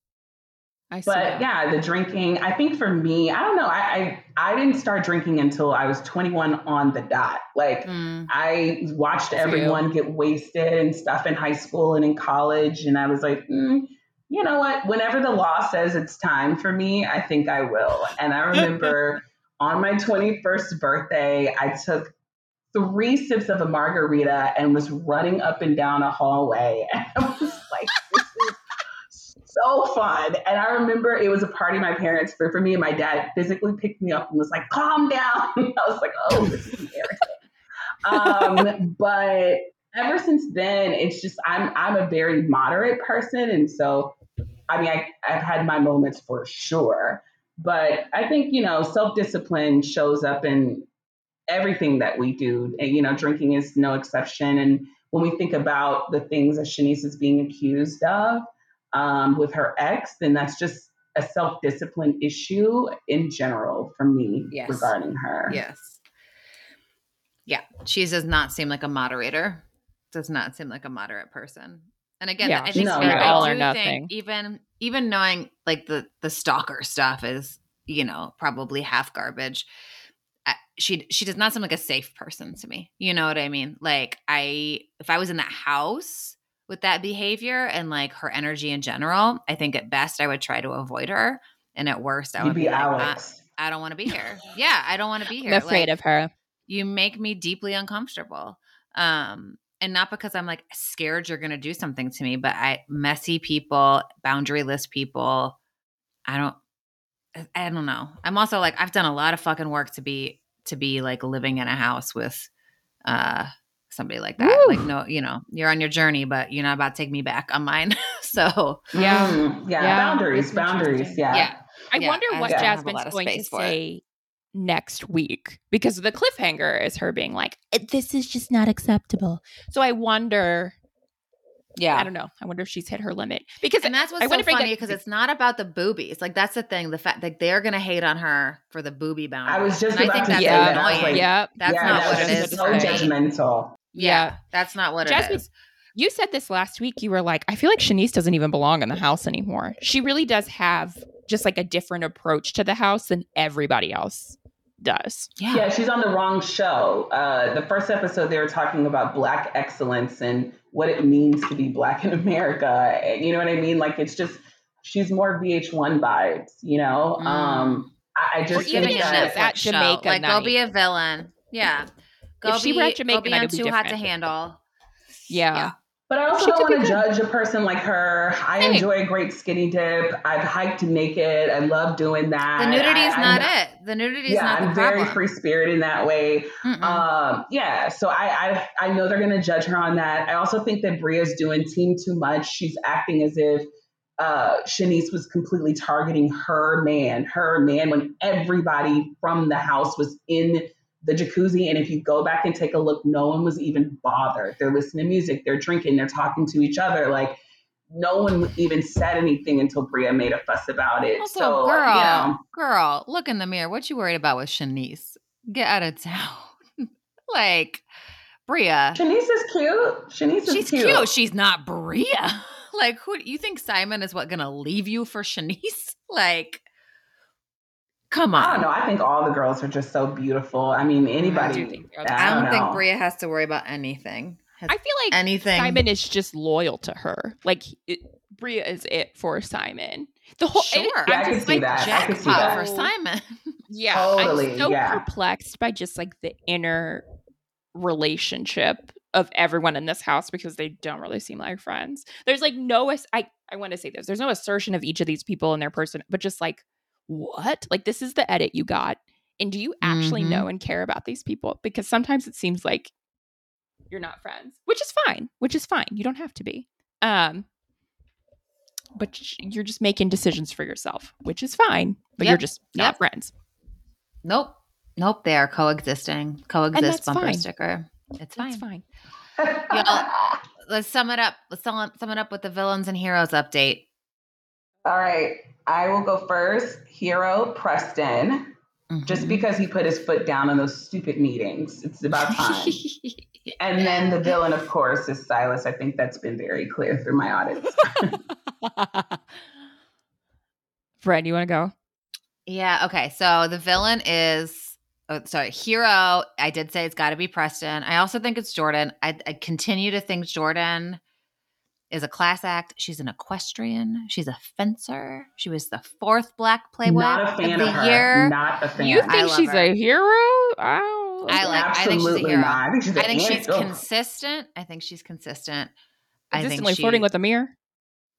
I see But yeah, the drinking, I think for me, I don't know. I, I I didn't start drinking until I was 21 on the dot. Like Mm. I watched for everyone get wasted and stuff in high school and in college, and I was like, mm, you know what? Whenever the law says it's time for me, I think I will. And I remember on my 21st birthday, I took three sips of a margarita and was running up and down a hallway, and I was like, so fun. And I remember it was a party my parents threw for me, and my dad physically picked me up and was like, calm down. I was like, oh, this is embarrassing. um, but ever since then, it's just I'm I'm a very moderate person, and so I mean I, I've had my moments for sure. But I think you know self discipline shows up in everything that we do. And, you know, drinking is no exception. And when we think about the things that Shanice is being accused of um, with her ex, then that's just a self discipline issue in general for me Yes. regarding her. Yes. Yeah. She does not seem like a moderator. Does not seem like a moderate person. And again, Yeah, I think no, I do all or think nothing. even even knowing like the the stalker stuff is you know probably half garbage. I, she she does not seem like a safe person to me. You know what I mean? Like I if I was in that house with that behavior and like her energy in general, I think at best I would try to avoid her, and at worst I You'd would be be like, "Uh, Alex. I don't want to be here. Yeah, I don't want to be here. I'm afraid Like, of her. you make me deeply uncomfortable um and not because i'm like scared you're gonna do something to me but i messy people boundaryless people i don't i don't know i'm also like i've done a lot of fucking work to be to be like living in a house with uh somebody like that Woo. like no you know you're on your journey but you're not about to take me back on mine so Yeah. Mm, yeah. Yeah, Boundaries. Boundaries. Yeah. yeah I Yeah, wonder what don't have a Jasmine's going to space it. say next week because the cliffhanger is her being like, "This is just not acceptable." So I wonder. yeah I don't know. I wonder if she's hit her limit because and that's what's wanna so funny because it's not about the boobies. Like that's the thing. The fact that they're gonna hate on her for the booby boundaries. I was just and I about think to that's say that. that. I was annoying. like, yeah, that's yeah, not no, what it she's is. so for judgmental. Yeah, that's not what Jasmine- it is. you said this last week. You were like, "I feel like Shanice doesn't even belong in the house anymore." She really does have just like a different approach to the house than everybody else does. Yeah. Yeah, she's on the wrong show. Uh, the first episode, they were talking about Black excellence and what it means to be Black in America. You know what I mean? Like, it's just, she's more VH1 vibes, you know? Mm. Um, I, I just Or even think if that, she's show. Jamaica like go night. be a villain. Yeah. Go If she be, were at Jamaica go be night, on it'd be too hot to handle. Yeah, Yeah. but I also She don't want to judge a person like her. I Same. enjoy a great skinny dip. I've hiked naked. I love doing that. The nudity is not I'm- it. The nudity is Yeah, not the I'm very free spirited in that way. Um, yeah, so I, I I know they're gonna judge her on that. I also think that Bria's doing team too much. She's acting as if uh Shanice was completely targeting her man, her man when everybody from the house was in the jacuzzi. And if you go back and take a look, no one was even bothered. They're listening to music, they're drinking, they're talking to each other. Like no one even said anything until Bria made a fuss about it. Also, so girl, you know, girl, look in the mirror. What you worried about with Shanice? Get out of town. like, Bria, Shanice is cute. Shanice is she's cute. She's not Bria. like, who you think Simon is what gonna leave you for Shanice? Like, come on. I don't know. I think all the girls are just so beautiful. I mean, anybody. do think I I don't, don't think. Bria has to worry about anything. Has I feel like anything. Simon is just loyal to her. Like it, Bria is it for Simon. The whole Sure. and Yeah, I I'm could just see like that. I could see jackpot that. for Simon. Yeah, Totally, I'm so yeah. perplexed by just like the inner relationship of everyone in this house because they don't really seem like friends. There's like no ass- I I want to say this. There's no assertion of each of these people and their person, but just like what? Like this is the edit you got. And do you actually Mhm. know and care about these people? Because sometimes it seems like you're not friends, which is fine, which is fine. You don't have to be. Um but you're just making decisions for yourself, which is fine, but you're just not Yep. friends. Nope. Nope. They are coexisting. Coexist bumper fine. sticker. It's fine. That's fine. Let's sum it up. Let's sum sum it up with the villains and heroes update. All right. I will go first. Hero Preston, just Mhm. because he put his foot down in those stupid meetings. It's about time. and then the villain, of course, is Silas. I think that's been very clear through my audits. Fred, you want to go? Yeah. Okay. So the villain is, oh, sorry, hero. I did say it's got to be Preston. I also think it's Jordan. I, I continue to think Jordan is a class act. She's an equestrian. She's a fencer. She was the fourth Black Playboy Not a fan of of, the her. year. Not a fan. You think she's her. a hero? Oh, I like- I think she's a Absolutely hero. not. I think she's, I think she's consistent. I think she's consistent. I think consistently she flirting with a mirror.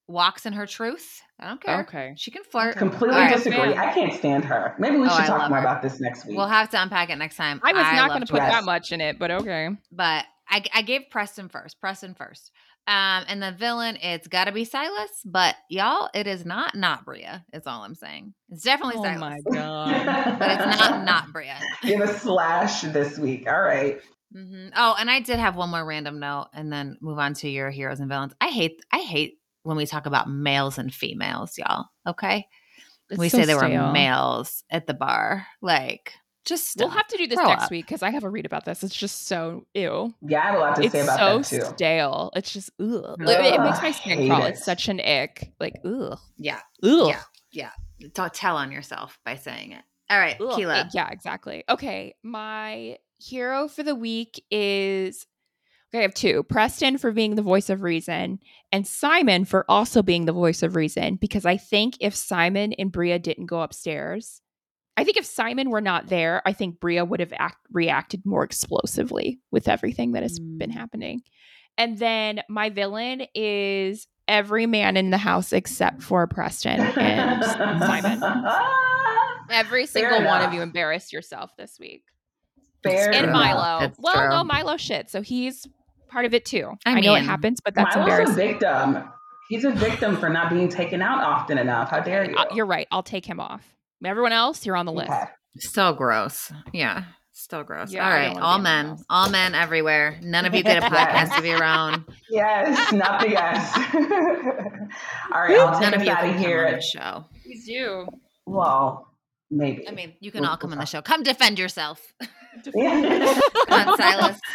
walks in her truth. I don't care. Okay. She can flirt. Completely All right. disagree. fan. I can't stand her. Maybe we Oh, should I talk more her. about this next week. We'll have to unpack it next time. I was not going to put Jordan. that much in it, but okay. but I, I gave Preston first. Preston first. Um, and the villain, it's got to be Silas. But y'all, it is not not Bria. Is all I'm saying. It's definitely Silas. Oh Silas, my god. but it's not not Bria. Give a slash this week. All right. mm-hmm. Oh, and I did have one more random note, and then move on to your heroes and villains. I hate I hate when we talk about males and females, y'all. Okay, It's we so say there stale. were males at the bar, like Just We'll have to do this Grow next up. week because I have a read about this. It's just so ew. Yeah, I have a lot to It's say about so that too. stale. It's just ugh. Ugh, it, it makes my skin crawl. it. It's such an ick. Like ugh. Yeah. Ugh. Yeah. Don't tell on yourself by saying it. All right, Ugh. Keela. Yeah, exactly. Okay, my hero for the week is okay. I have two: Preston for being the voice of reason, and Simon for also being the voice of reason. Because I think if Simon and Bria didn't go upstairs, I think if Simon were not there, I think Bria would have act- reacted more explosively with everything that has been Mm. happening. And then my villain is every man in the house except for Preston and Simon. Every single one of you embarrassed yourself this week. Fair And. Milo. That's well, true. no, Milo shit. So he's part of it too. I I, know it happens, but that's Milo's a embarrassing. victim. He's a victim for not being taken out often enough. How dare you? Uh, You're right. I'll take him off. Everyone else, you're on the list. Okay. So gross. Yeah. Still gross. Yeah, All I right. don't wanna All be in the men. house. All men everywhere. None of you get a podcast of your own. Yes, not the yes. All right, I'll None take of us you out can of come here. on the show. Please do. Well, maybe. I mean, you can We'll- all come we'll on the talk. show. Come defend yourself. Yeah. Come on, Silas.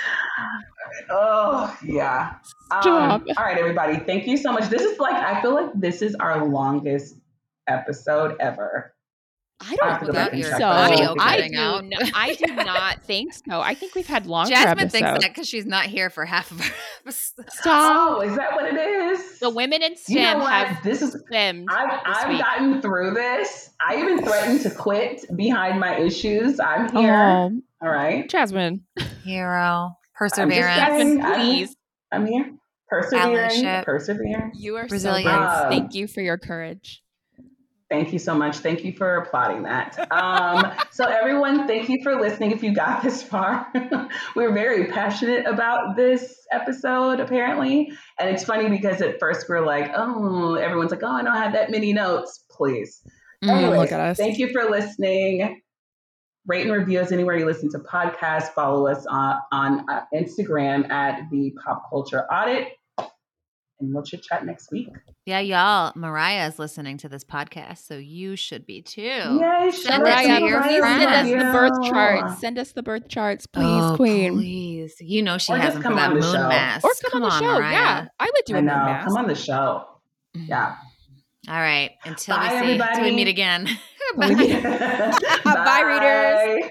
Oh, yeah. Um, Stop. all right, everybody. Thank you so much. This is like, I feel like this is our longest episode ever. I I don't to go think so. audio I do, out. no, I do not think so. I think we've had longer Jasmine episodes. thinks that because she's not here for half of our episodes. Stop. Oh, is that what it is? The women in you know what? have This is STEM. I've, this I've gotten through this. I even threatened to quit behind my issues. I'm here. Oh, All right. Jasmine. Hero. I'm Perseverance. saying. Jasmine, I'm- please. I'm here. Persevering. Allyship. Persevering. You are so Resilience. brave. Thank um, you for your courage. Thank you so much. Thank you for applauding that. Um, so, everyone, thank you for listening. If you got this far, we're very passionate about this episode, apparently. And it's funny because at first we're like, oh, everyone's like, oh, I don't have that many notes. Please. Mm, Anyways, look at us. Thank you for listening. Rate and review us anywhere you listen to podcasts. Follow us on, on uh, Instagram at the Pop Culture Audit. And we'll chit chat next week. Yeah, y'all. Mariah is listening to this podcast, so you should be too. Yay, Send shout it to Mariah, your please send us the birth charts. Send us the birth charts, please, oh, Queen. Please. You know she Or has just them come for that on the moon show. mass. Or come, on the show. Mariah. Yeah, I would do I a moon know. mass. Come on the show. Mm-hmm. Yeah. All right. Until Bye, we see, until we meet again. Till we meet- Bye, readers. Bye.